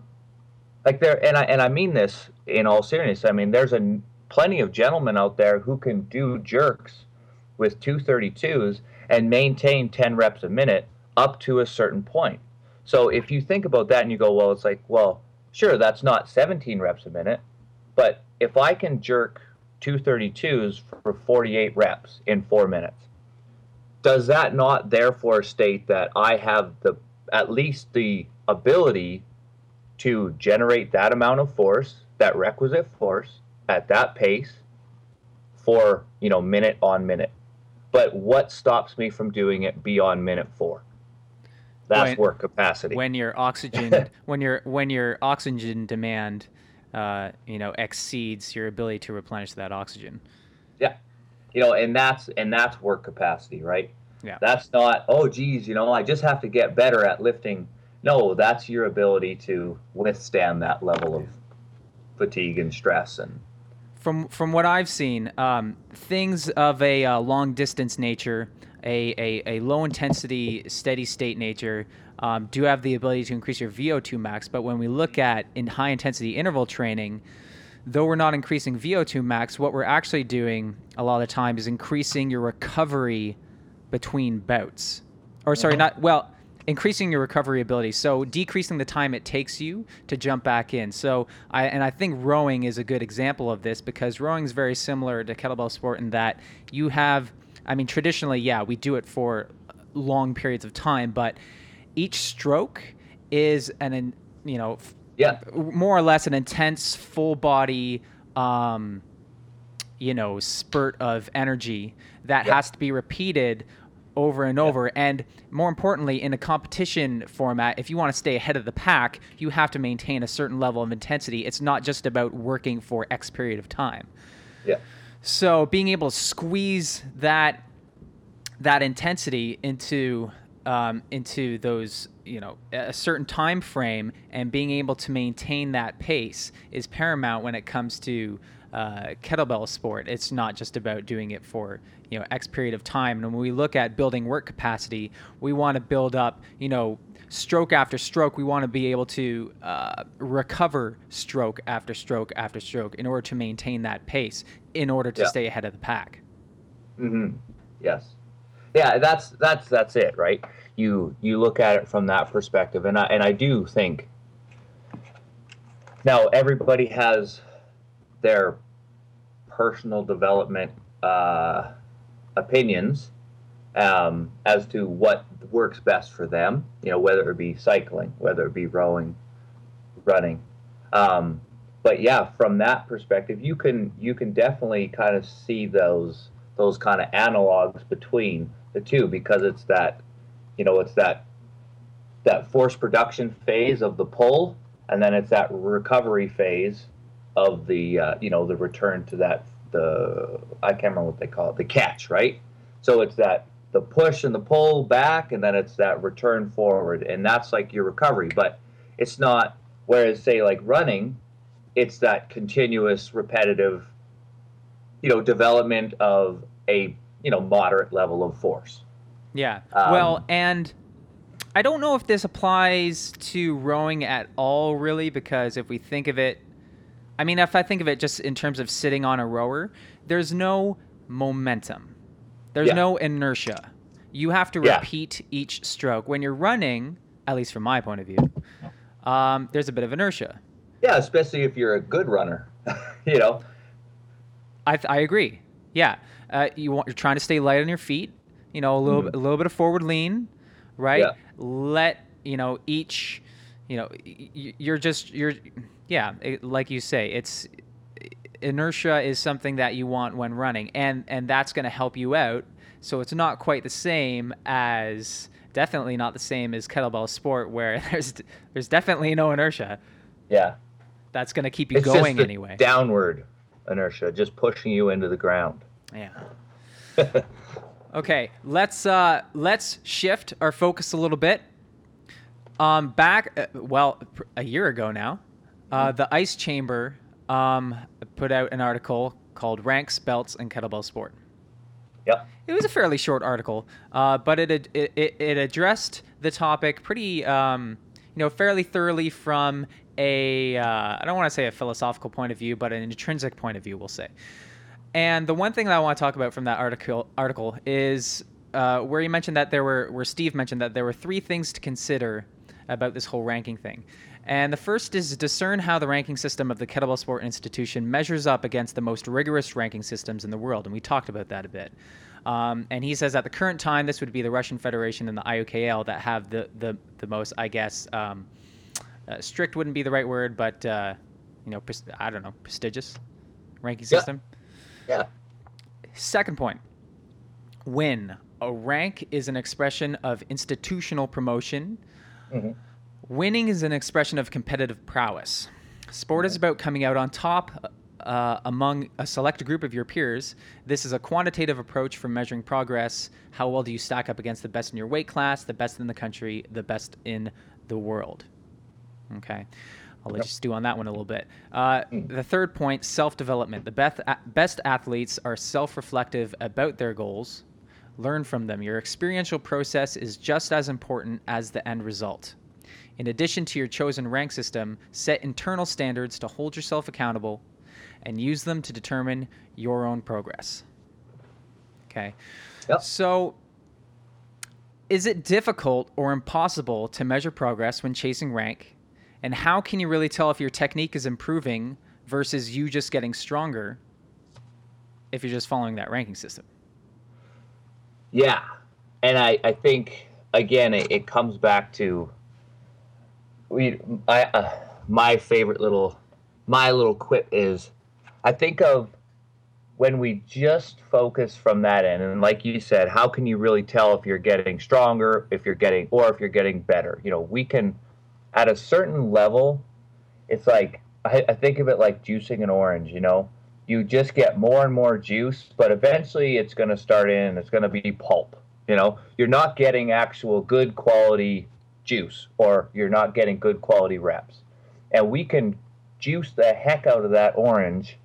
like there and i and i mean this in all seriousness i mean there's a plenty of gentlemen out there who can do jerks with 232s and maintain 10 reps a minute up to a certain point so if you think about that and you go, well, it's like, well, sure, that's not 17 reps a minute, but if I can jerk 232s for 48 reps in four minutes, does that not therefore state that I have the at least the ability to generate that amount of force, that requisite force at that pace for, you know, minute on minute? But what stops me from doing it beyond minute four? That's when, work capacity. When your oxygen when your when your oxygen demand uh, you know exceeds your ability to replenish that oxygen. Yeah. You know, and that's and that's work capacity, right? Yeah. That's not, oh geez, you know, I just have to get better at lifting. No, that's your ability to withstand that level of fatigue and stress and from from what I've seen, um, things of a uh, long distance nature, a, a, a, low intensity, steady state nature, um, do have the ability to increase your VO2 max. But when we look at in high intensity interval training, though we're not increasing VO2 max, what we're actually doing a lot of the time is increasing your recovery between bouts. Or sorry, mm-hmm. not well, increasing your recovery ability. So decreasing the time it takes you to jump back in. So I and I think rowing is a good example of this because rowing is very similar to kettlebell sport in that you have I mean traditionally, yeah, we do it for long periods of time, but each stroke is an you know yeah more or less an intense full body um, you know spurt of energy that has to be repeated over and over. And more importantly, in a competition format, if you want to stay ahead of the pack, you have to maintain a certain level of intensity. It's not just about working for X period of time. Yeah. So being able to squeeze that that intensity into um, into those you know a certain time frame and being able to maintain that pace is paramount when it comes to uh, kettlebell sport. It's not just about doing it for you know X period of time. And when we look at building work capacity, we want to build up you know stroke after stroke. We want to be able to uh, recover stroke after stroke after stroke in order to maintain that pace in order to yeah. stay ahead of the pack. Mm-hmm. Yes. Yeah, that's that's that's it, right? You you look at it from that perspective, and I and I do think now everybody has their personal development uh, opinions um, as to what works best for them. You know, whether it be cycling, whether it be rowing, running. Um, but yeah, from that perspective, you can you can definitely kind of see those those kind of analogs between the two because it's that you know it's that that force production phase of the pull and then it's that recovery phase of the uh, you know the return to that the I can't remember what they call it the catch right? So it's that the push and the pull back and then it's that return forward and that's like your recovery. But it's not whereas say like running it's that continuous repetitive you know development of a you know moderate level of force. Yeah. Um, well and I don't know if this applies to rowing at all, really, because if we think of it I mean, if I think of it just in terms of sitting on a rower, there's no momentum. There's yeah. no inertia. You have to yeah. repeat each stroke. When you're running, at least from my point of view, um, there's a bit of inertia. Yeah, especially if you're a good runner. you know. I, I agree. Yeah, uh, you want you're trying to stay light on your feet. You know, a little mm. a little bit of forward lean, right? Yeah. Let you know each. You know, you're just you're yeah, it, like you say, it's inertia is something that you want when running, and and that's going to help you out. So it's not quite the same as definitely not the same as kettlebell sport where there's there's definitely no inertia. Yeah. That's going to keep you it's going anyway. Downward inertia, just pushing you into the ground. Yeah. okay, let's uh let's shift our focus a little bit. Um back uh, well a year ago now, uh, the Ice Chamber um, put out an article called "Ranks, Belts, and Kettlebell Sport." Yep. It was a fairly short article, uh, but it, it, it it addressed the topic pretty um, you know fairly thoroughly from a uh, I don't want to say a philosophical point of view, but an intrinsic point of view, we'll say. And the one thing that I want to talk about from that article article is uh, where you mentioned that there were where Steve mentioned that there were three things to consider about this whole ranking thing. And the first is discern how the ranking system of the Kettlebell Sport Institution measures up against the most rigorous ranking systems in the world. And we talked about that a bit. Um, and he says at the current time, this would be the Russian Federation and the IUKL that have the, the, the most, I guess, um, uh, strict wouldn't be the right word, but, uh, you know, pres- I don't know, prestigious ranking system. Yeah. yeah. Second point win. A rank is an expression of institutional promotion. Mm-hmm Winning is an expression of competitive prowess. Sport is about coming out on top uh, among a select group of your peers. This is a quantitative approach for measuring progress. How well do you stack up against the best in your weight class, the best in the country, the best in the world? Okay. I'll let you stew on that one a little bit. Uh, mm. The third point self development. The best, best athletes are self reflective about their goals, learn from them. Your experiential process is just as important as the end result. In addition to your chosen rank system, set internal standards to hold yourself accountable and use them to determine your own progress. Okay. Yep. So, is it difficult or impossible to measure progress when chasing rank? And how can you really tell if your technique is improving versus you just getting stronger if you're just following that ranking system? Yeah. And I, I think, again, it, it comes back to we I uh, my favorite little my little quip is I think of when we just focus from that end. And like you said how can you really tell if you're getting stronger if you're getting or if you're getting better? You know we can at a certain level it's like I, I think of it like juicing an orange you know you just get more and more juice but eventually it's going to start in it's going to be pulp you know you're not getting actual good quality juice or you're not getting good quality reps. And we can juice the heck out of that orange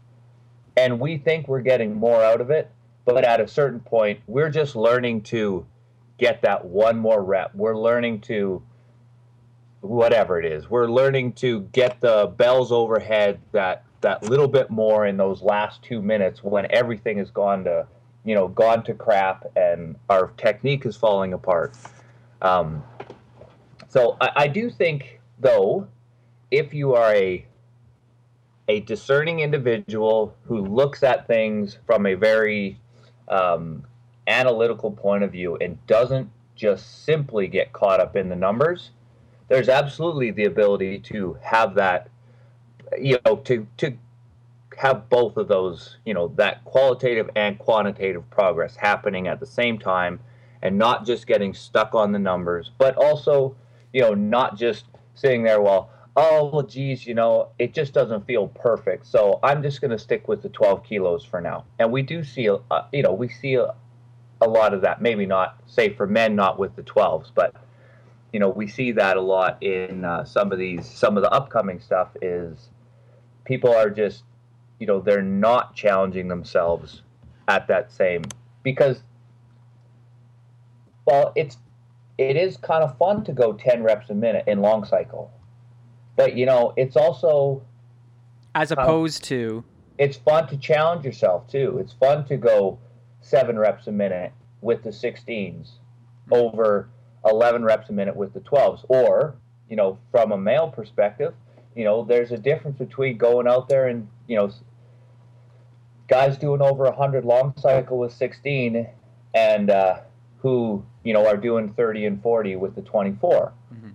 and we think we're getting more out of it, but at a certain point, we're just learning to get that one more rep. We're learning to whatever it is. We're learning to get the bells overhead that that little bit more in those last 2 minutes when everything has gone to, you know, gone to crap and our technique is falling apart. Um, so I, I do think, though, if you are a a discerning individual who looks at things from a very um, analytical point of view and doesn't just simply get caught up in the numbers, there's absolutely the ability to have that, you know, to to have both of those, you know, that qualitative and quantitative progress happening at the same time, and not just getting stuck on the numbers, but also you know, not just sitting there, well, oh, well, geez, you know, it just doesn't feel perfect. So I'm just going to stick with the 12 kilos for now. And we do see, uh, you know, we see a, a lot of that. Maybe not, say, for men, not with the 12s, but you know, we see that a lot in uh, some of these, some of the upcoming stuff is people are just, you know, they're not challenging themselves at that same because, well, it's it is kind of fun to go 10 reps a minute in long cycle. But, you know, it's also. As opposed to. It's fun to challenge yourself, too. It's fun to go seven reps a minute with the 16s over 11 reps a minute with the 12s. Or, you know, from a male perspective, you know, there's a difference between going out there and, you know, guys doing over 100 long cycle with 16 and uh, who you know, are doing 30 and 40 with the 24. Mm-hmm.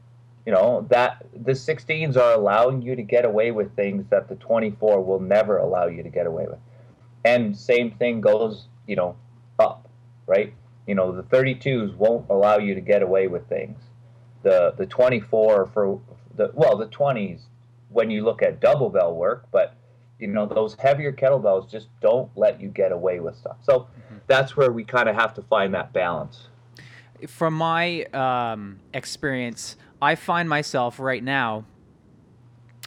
You know, that the 16s are allowing you to get away with things that the 24 will never allow you to get away with. And same thing goes, you know, up, right? You know, the 32s won't allow you to get away with things. The the 24 for the well, the 20s when you look at double bell work, but you know, those heavier kettlebells just don't let you get away with stuff. So mm-hmm. that's where we kind of have to find that balance from my um, experience, I find myself right now.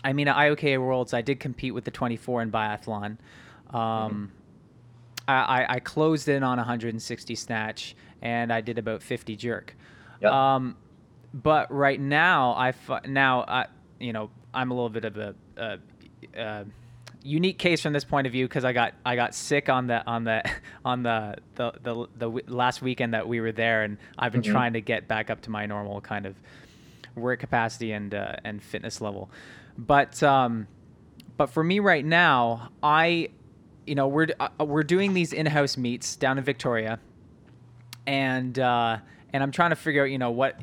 I mean, at IOKA Worlds, I did compete with the 24 in biathlon. Um, mm-hmm. I, I closed in on 160 snatch, and I did about 50 jerk. Yep. Um, but right now, I now I, you know I'm a little bit of a, a, a unique case from this point of view because I got I got sick on the on the on the the, the, the last weekend that we were there, and I've been mm-hmm. trying to get back up to my normal kind of work capacity and uh, and fitness level. But um, but for me right now, I you know we're uh, we're doing these in-house meets down in Victoria, and uh, and I'm trying to figure out you know what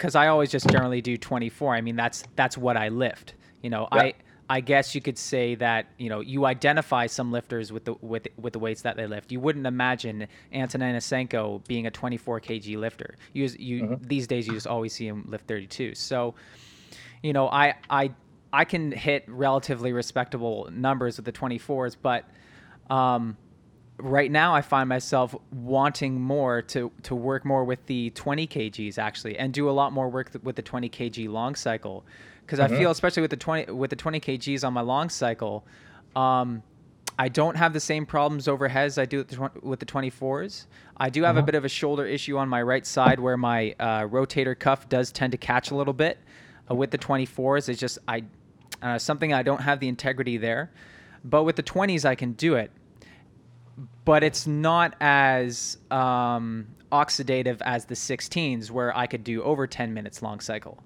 because I always just generally do 24. I mean that's that's what I lift. You know I I guess you could say that you know you identify some lifters with the with with the weights that they lift. You wouldn't imagine Anton Denisenko being a 24 kg lifter. You you mm-hmm. these days you just always see him lift 32. So, you know, I I I can hit relatively respectable numbers with the 24s, but um, right now I find myself wanting more to to work more with the 20 kgs actually and do a lot more work with the 20 kg long cycle because mm-hmm. I feel especially with the 20 with the 20 kgs on my long cycle um, I don't have the same problems overhead as I do with the 24s. I do have mm-hmm. a bit of a shoulder issue on my right side where my uh, rotator cuff does tend to catch a little bit. Uh, with the 24s, it's just I uh, something I don't have the integrity there. But with the 20s, I can do it. But it's not as um, oxidative as the 16s, where I could do over 10 minutes long cycle.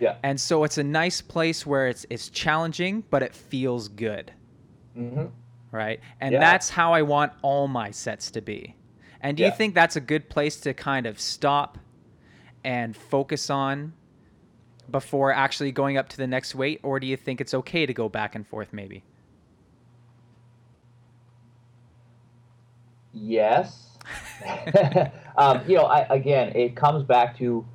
Yeah. And so it's a nice place where it's it's challenging, but it feels good. Mm-hmm. Right. And yeah. that's how I want all my sets to be. And do yeah. you think that's a good place to kind of stop and focus on before actually going up to the next weight, or do you think it's okay to go back and forth maybe? Yes. um, you know, I, again, it comes back to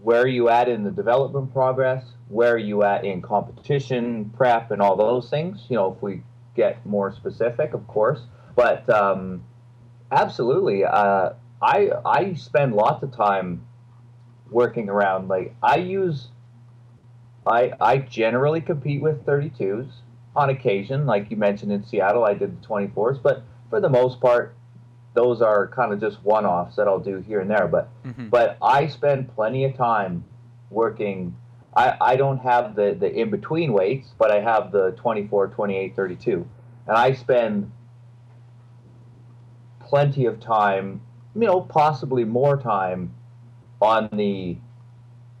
where are you at in the development progress, where are you at in competition prep, and all those things. You know, if we get more specific, of course, but um, absolutely, uh, I I spend lots of time working around. Like I use I I generally compete with 32s on occasion, like you mentioned in Seattle, I did the 24s, but for the most part, those are kind of just one-offs that I'll do here and there. But mm-hmm. but I spend plenty of time working. I, I don't have the, the in-between weights, but I have the 24, 28, 32. And I spend plenty of time, you know, possibly more time on the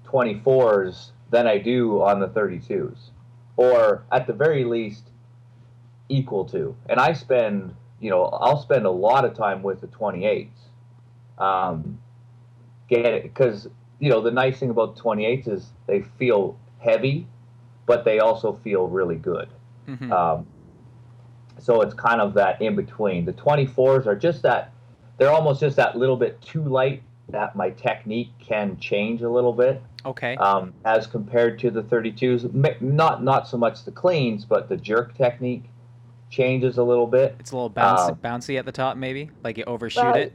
24s than I do on the 32s, or at the very least, equal to. And I spend, you know, I'll spend a lot of time with the 28s. Um, get it because you know the nice thing about the 28s is they feel heavy, but they also feel really good. Mm-hmm. Um, so it's kind of that in between. The 24s are just that they're almost just that little bit too light that my technique can change a little bit. Okay. Um, as compared to the 32s, not not so much the cleans, but the jerk technique changes a little bit. It's a little bouncy, uh, bouncy at the top, maybe like you overshoot it.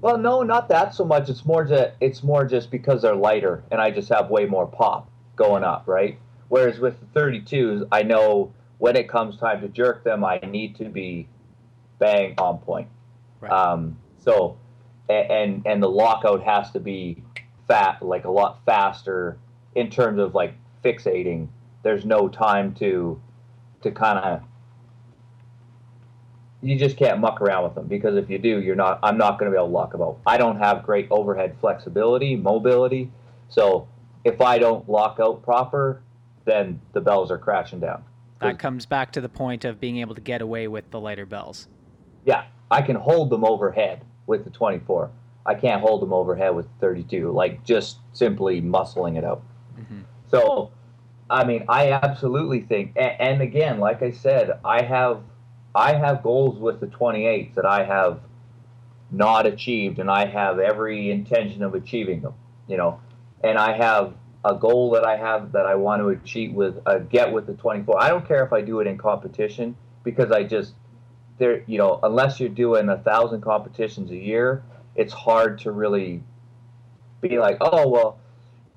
Well, no, not that so much. It's more just it's more just because they're lighter, and I just have way more pop going up, right? Whereas with the 32s, I know when it comes time to jerk them, I need to be bang on point. Right. Um, so, and and the lockout has to be fat, like a lot faster in terms of like fixating. There's no time to to kind of you just can't muck around with them because if you do, you're not. I'm not going to be able to lock them out. I don't have great overhead flexibility, mobility, so if I don't lock out proper, then the bells are crashing down. That comes back to the point of being able to get away with the lighter bells. Yeah, I can hold them overhead with the 24. I can't hold them overhead with 32, like just simply muscling it out. Mm-hmm. So, I mean, I absolutely think, and, and, again, like I said, I have, I have goals with the 28s that I have not achieved, and I have every intention of achieving them. You know, and I have a goal that I have that I want to achieve with, uh, get with the 24. I don't care if I do it in competition because I just, there, you know, unless you're doing a thousand competitions a year it's hard to really be like, oh well,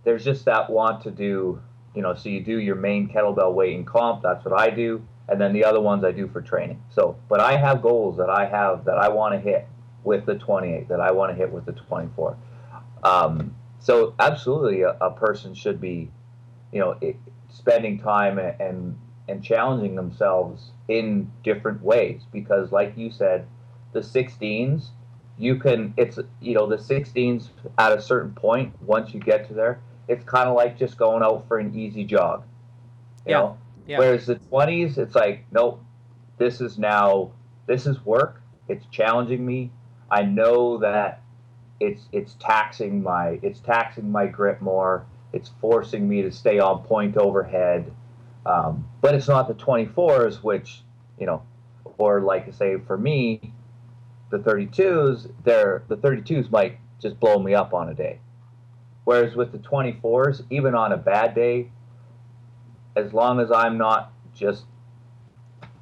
there's just that want to do, you know. So you do your main kettlebell weight in comp. That's what I do, and then the other ones I do for training. So, but I have goals that I have that I want to hit with the 28, that I want to hit with the 24. Um, so absolutely, a, a, person should be, you know, it, spending time and and challenging themselves in different ways because, like you said, the 16s you can it's you know the 16s at a certain point once you get to there it's kind of like just going out for an easy jog you yeah. know yeah. whereas the 20s it's like nope this is now this is work it's challenging me i know that it's it's taxing my it's taxing my grip more it's forcing me to stay on point overhead um, but it's not the 24s which you know or like I say for me the 32s, they're the 32s might just blow me up on a day. Whereas with the 24s, even on a bad day, as long as I'm not just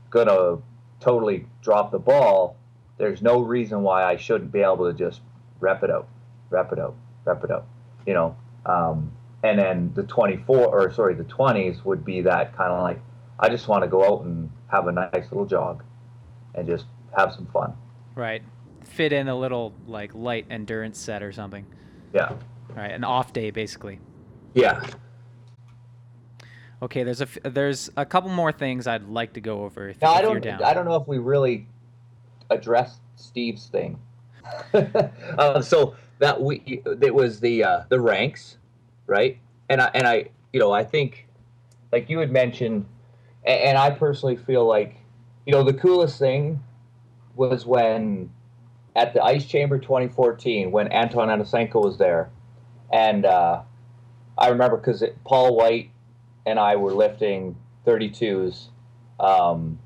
gonna totally drop the ball, there's no reason why I shouldn't be able to just rep it out, rep it out, rep it out. You know, um, and then the 24 or sorry, the 20s would be that kind of like I just want to go out and have a nice little jog, and just have some fun. Right. Fit in a little like light endurance set or something. Yeah. Right. An off day basically. Yeah. Okay, there's a f- there's a couple more things I'd like to go over if, Now I if you're don't down. I don't know if we really addressed Steve's thing. uh, so that we it was the uh, the ranks, right? And I and I you know I think like you had mentioned, and, and I personally feel like you know the coolest thing was when at the Ice Chamber 2014 when Anton Anasenko was there, and uh, I remember because Paul White and I were lifting 32s. Um,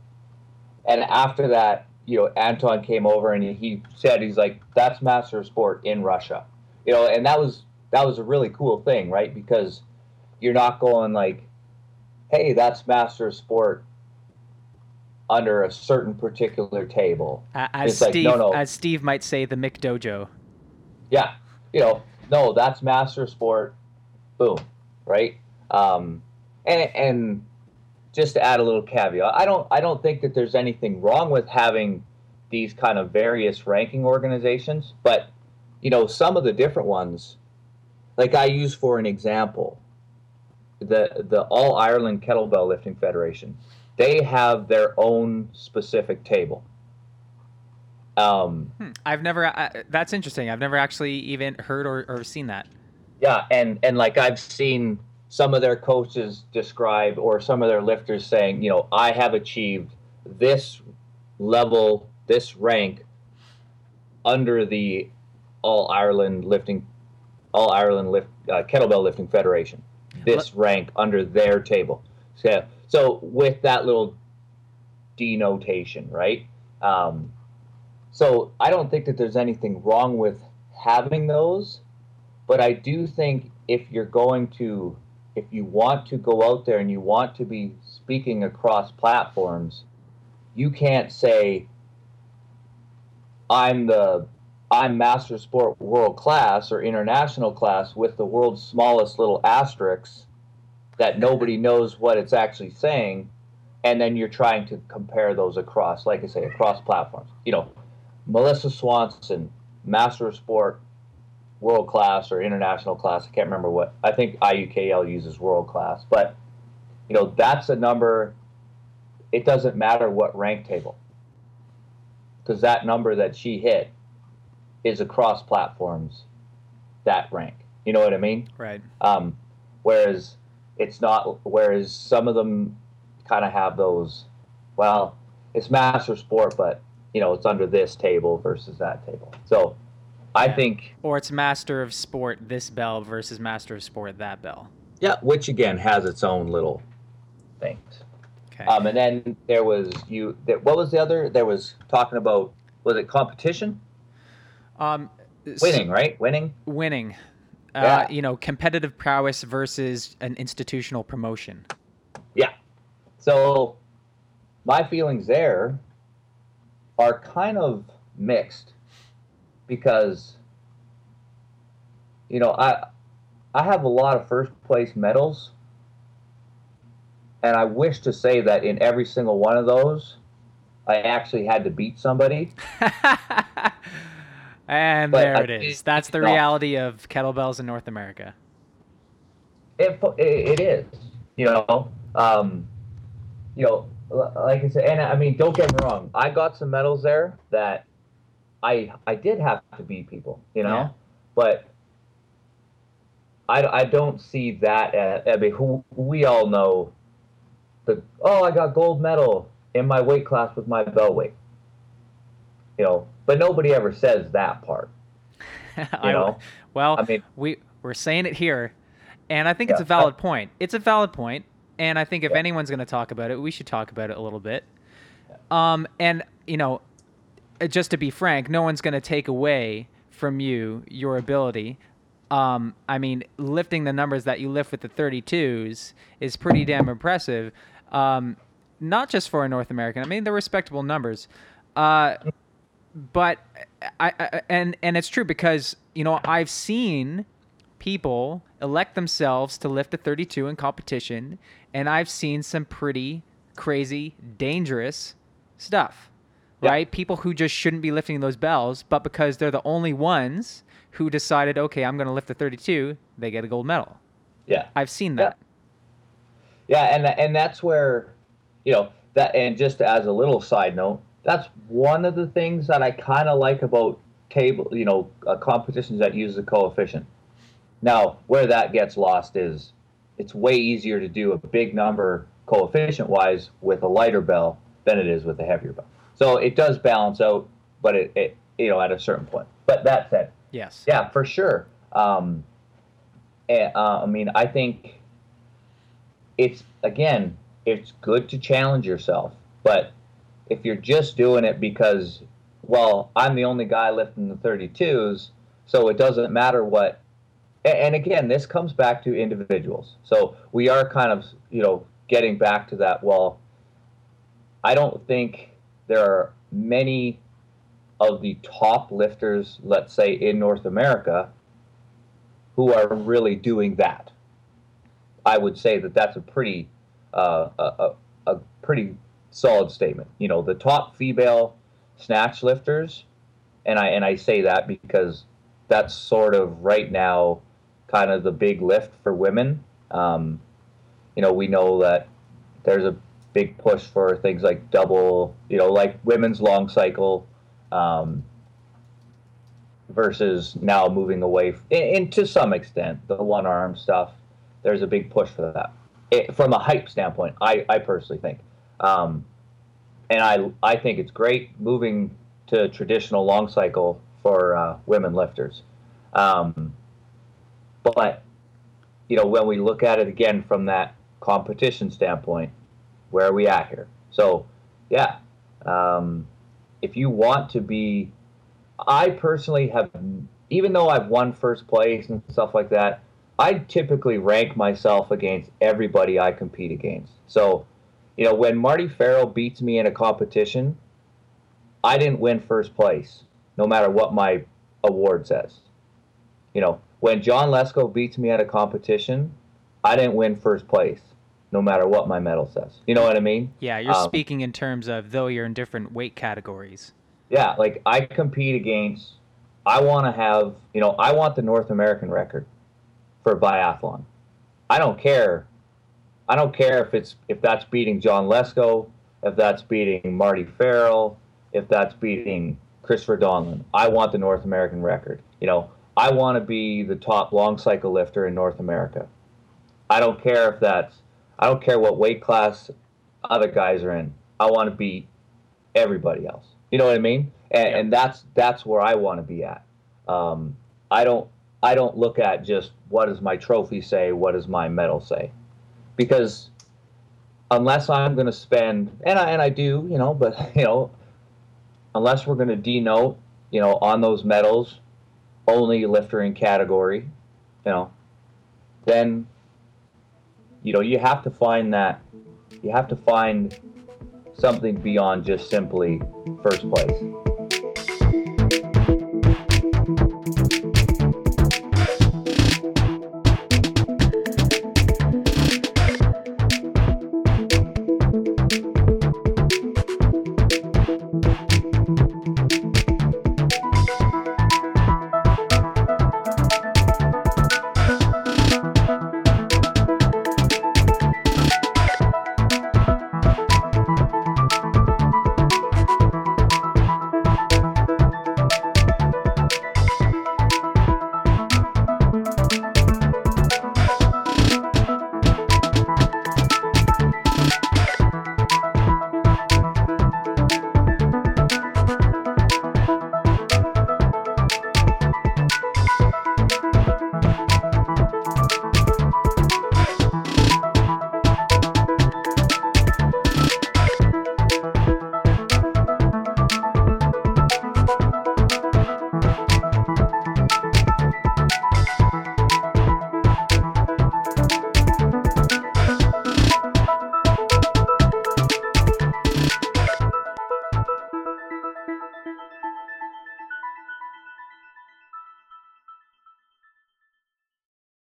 and after that, you know, Anton came over and he said, he's like, that's master sport in Russia. You know, and that was, that was a really cool thing, right? Because you're not going like, hey, that's master sport under a certain particular table. As It's like, Steve no, no. as Steve might say, the Mick Dojo. Yeah, you know, no, that's master sport. Boom, right? Um, and and just to add a little caveat, I don't I don't think that there's anything wrong with having these kind of various ranking organizations, but you know, some of the different ones, like I use for an example, the the All Ireland Kettlebell Lifting Federation, they have their own specific table. Um, Hmm. I've never. Uh, that's interesting. I've never actually even heard or, or seen that. Yeah, and and like I've seen some of their coaches describe or some of their lifters saying, you know, I have achieved this level, this rank under the All Ireland lifting, All Ireland lift uh, kettlebell lifting federation. This rank under their table. So so with that little denotation, right? Um, so I don't think that there's anything wrong with having those but I do think if you're going to, if you want to go out there and you want to be speaking across platforms, you can't say, I'm the, I'm master sport world class or international class with the world's smallest little asterisks that nobody knows what it's actually saying. And then you're trying to compare those across, like I say, across platforms. You know, Melissa Swanson, master sport world class or international class. I can't remember what. I think IUKL uses world class, but you know that's a number. It doesn't matter what rank table, because that number that she hit is across platforms. That rank, you know what I mean? Right. Um, whereas it's not. Whereas some of them kind of have those. Well, it's master sport, but you know it's under this table versus that table. So I think Or it's Master of Sport this bell versus Master of Sport that bell. Yeah, which again has its own little things. Okay. Um, and then there was you. There, what was the other? There was talking about was it competition? Um, Winning, right? Winning. Winning. Uh, Yeah. You know, competitive prowess versus an institutional promotion. Yeah. So my feelings there are kind of mixed because you know I I have a lot of first place medals and I wish to say that in every single one of those I actually had to beat somebody. and But there I it is. think That's the reality of kettlebells in North America. It, it, it is, you know, um, you know, like I said, and I mean, don't get me wrong. I got some medals there that I I did have to beat people, you know, Yeah. but I, I don't see that. As, I mean, who we all know the oh, I got gold medal in my weight class with my belt weight, you know, but nobody ever says that part, you I- know. well, I mean, we we're saying it here, and I think it's a valid point. It's a valid point, and I think if Yeah. anyone's going to talk about it, we should talk about it a little bit. Um, and you know, uh, just to be frank, no one's going to take away from you your ability. Um, I mean, lifting the numbers that you lift with the 32s is pretty damn impressive. Um, not just for a North American. I mean, they're respectable numbers. Uh, but I, I and and it's true because you know I've seen people elect themselves to lift a 32 in competition, and I've seen some pretty crazy, dangerous stuff. Yeah. Right? People who just shouldn't be lifting those bells, but because they're the only ones who decided, okay, I'm going to lift the 32, they get a gold medal. Yeah. I've seen that. Yeah, and and that's where, you know, that and just as a little side note, that's one of the things that I kind of like about table, you know, uh, competitions that use the coefficient. Now, where that gets lost is it's way easier to do a big number coefficient wise with a lighter bell than it is with a heavier bell. So it does balance out, but it, it you know, at a certain point. But that said, Yes. yeah, for sure. Um, eh, uh, I mean, I think it's again, it's good to challenge yourself, but if you're just doing it because, well, I'm the only guy lifting the 32s, so it doesn't matter what. And again, this comes back to individuals. So we are kind of, you know, getting back to that. Well, I don't think there are many of the top lifters, let's say in North America, who are really doing that. I would say that that's a pretty, uh, a, a, pretty solid statement. You know, the top female snatch lifters, and I and I say that because that's sort of right now, kind of the big lift for women. Um, you know, we know that there's a big push for things like double, you know, like women's long cycle, um, versus now moving away, and, to some extent, the one arm stuff. There's a big push for that. It, from a hype standpoint, I, I personally think, um, and I I think it's great moving to traditional long cycle for uh, women lifters, um, but you know when we look at it again from that competition standpoint, where are we at here? So, yeah, um, if you want to be, I personally have, even though I've won first place and stuff like that, I typically rank myself against everybody I compete against. So, you know, when Marty Farrell beats me in a competition, I didn't win first place, no matter what my award says. You know, when John Lesko beats me at a competition, I didn't win first place, no matter what my medal says. You know what I mean? Yeah, you're Um, speaking in terms of though you're in different weight categories. Yeah, like I compete against. I want to have, you know, I want the North American record for biathlon. I don't care. I don't care if it's if that's beating John Lesko, if that's beating Marty Farrell, if that's beating Christopher Doenlen. I want the North American record. You know, I want to be the top long cycle lifter in North America. I don't care if that's. I don't care what weight class other guys are in. I want to beat everybody else. You know what I mean? And, Yeah. and that's that's where I want to be at. Um, I don't I don't look at just what does my trophy say, what does my medal say, because unless I'm going to spend and I and I do, you know, but you know, unless we're going to denote, you know, on those medals only lifter in category, you know, then you know you have to find that you have to find something beyond just simply first place.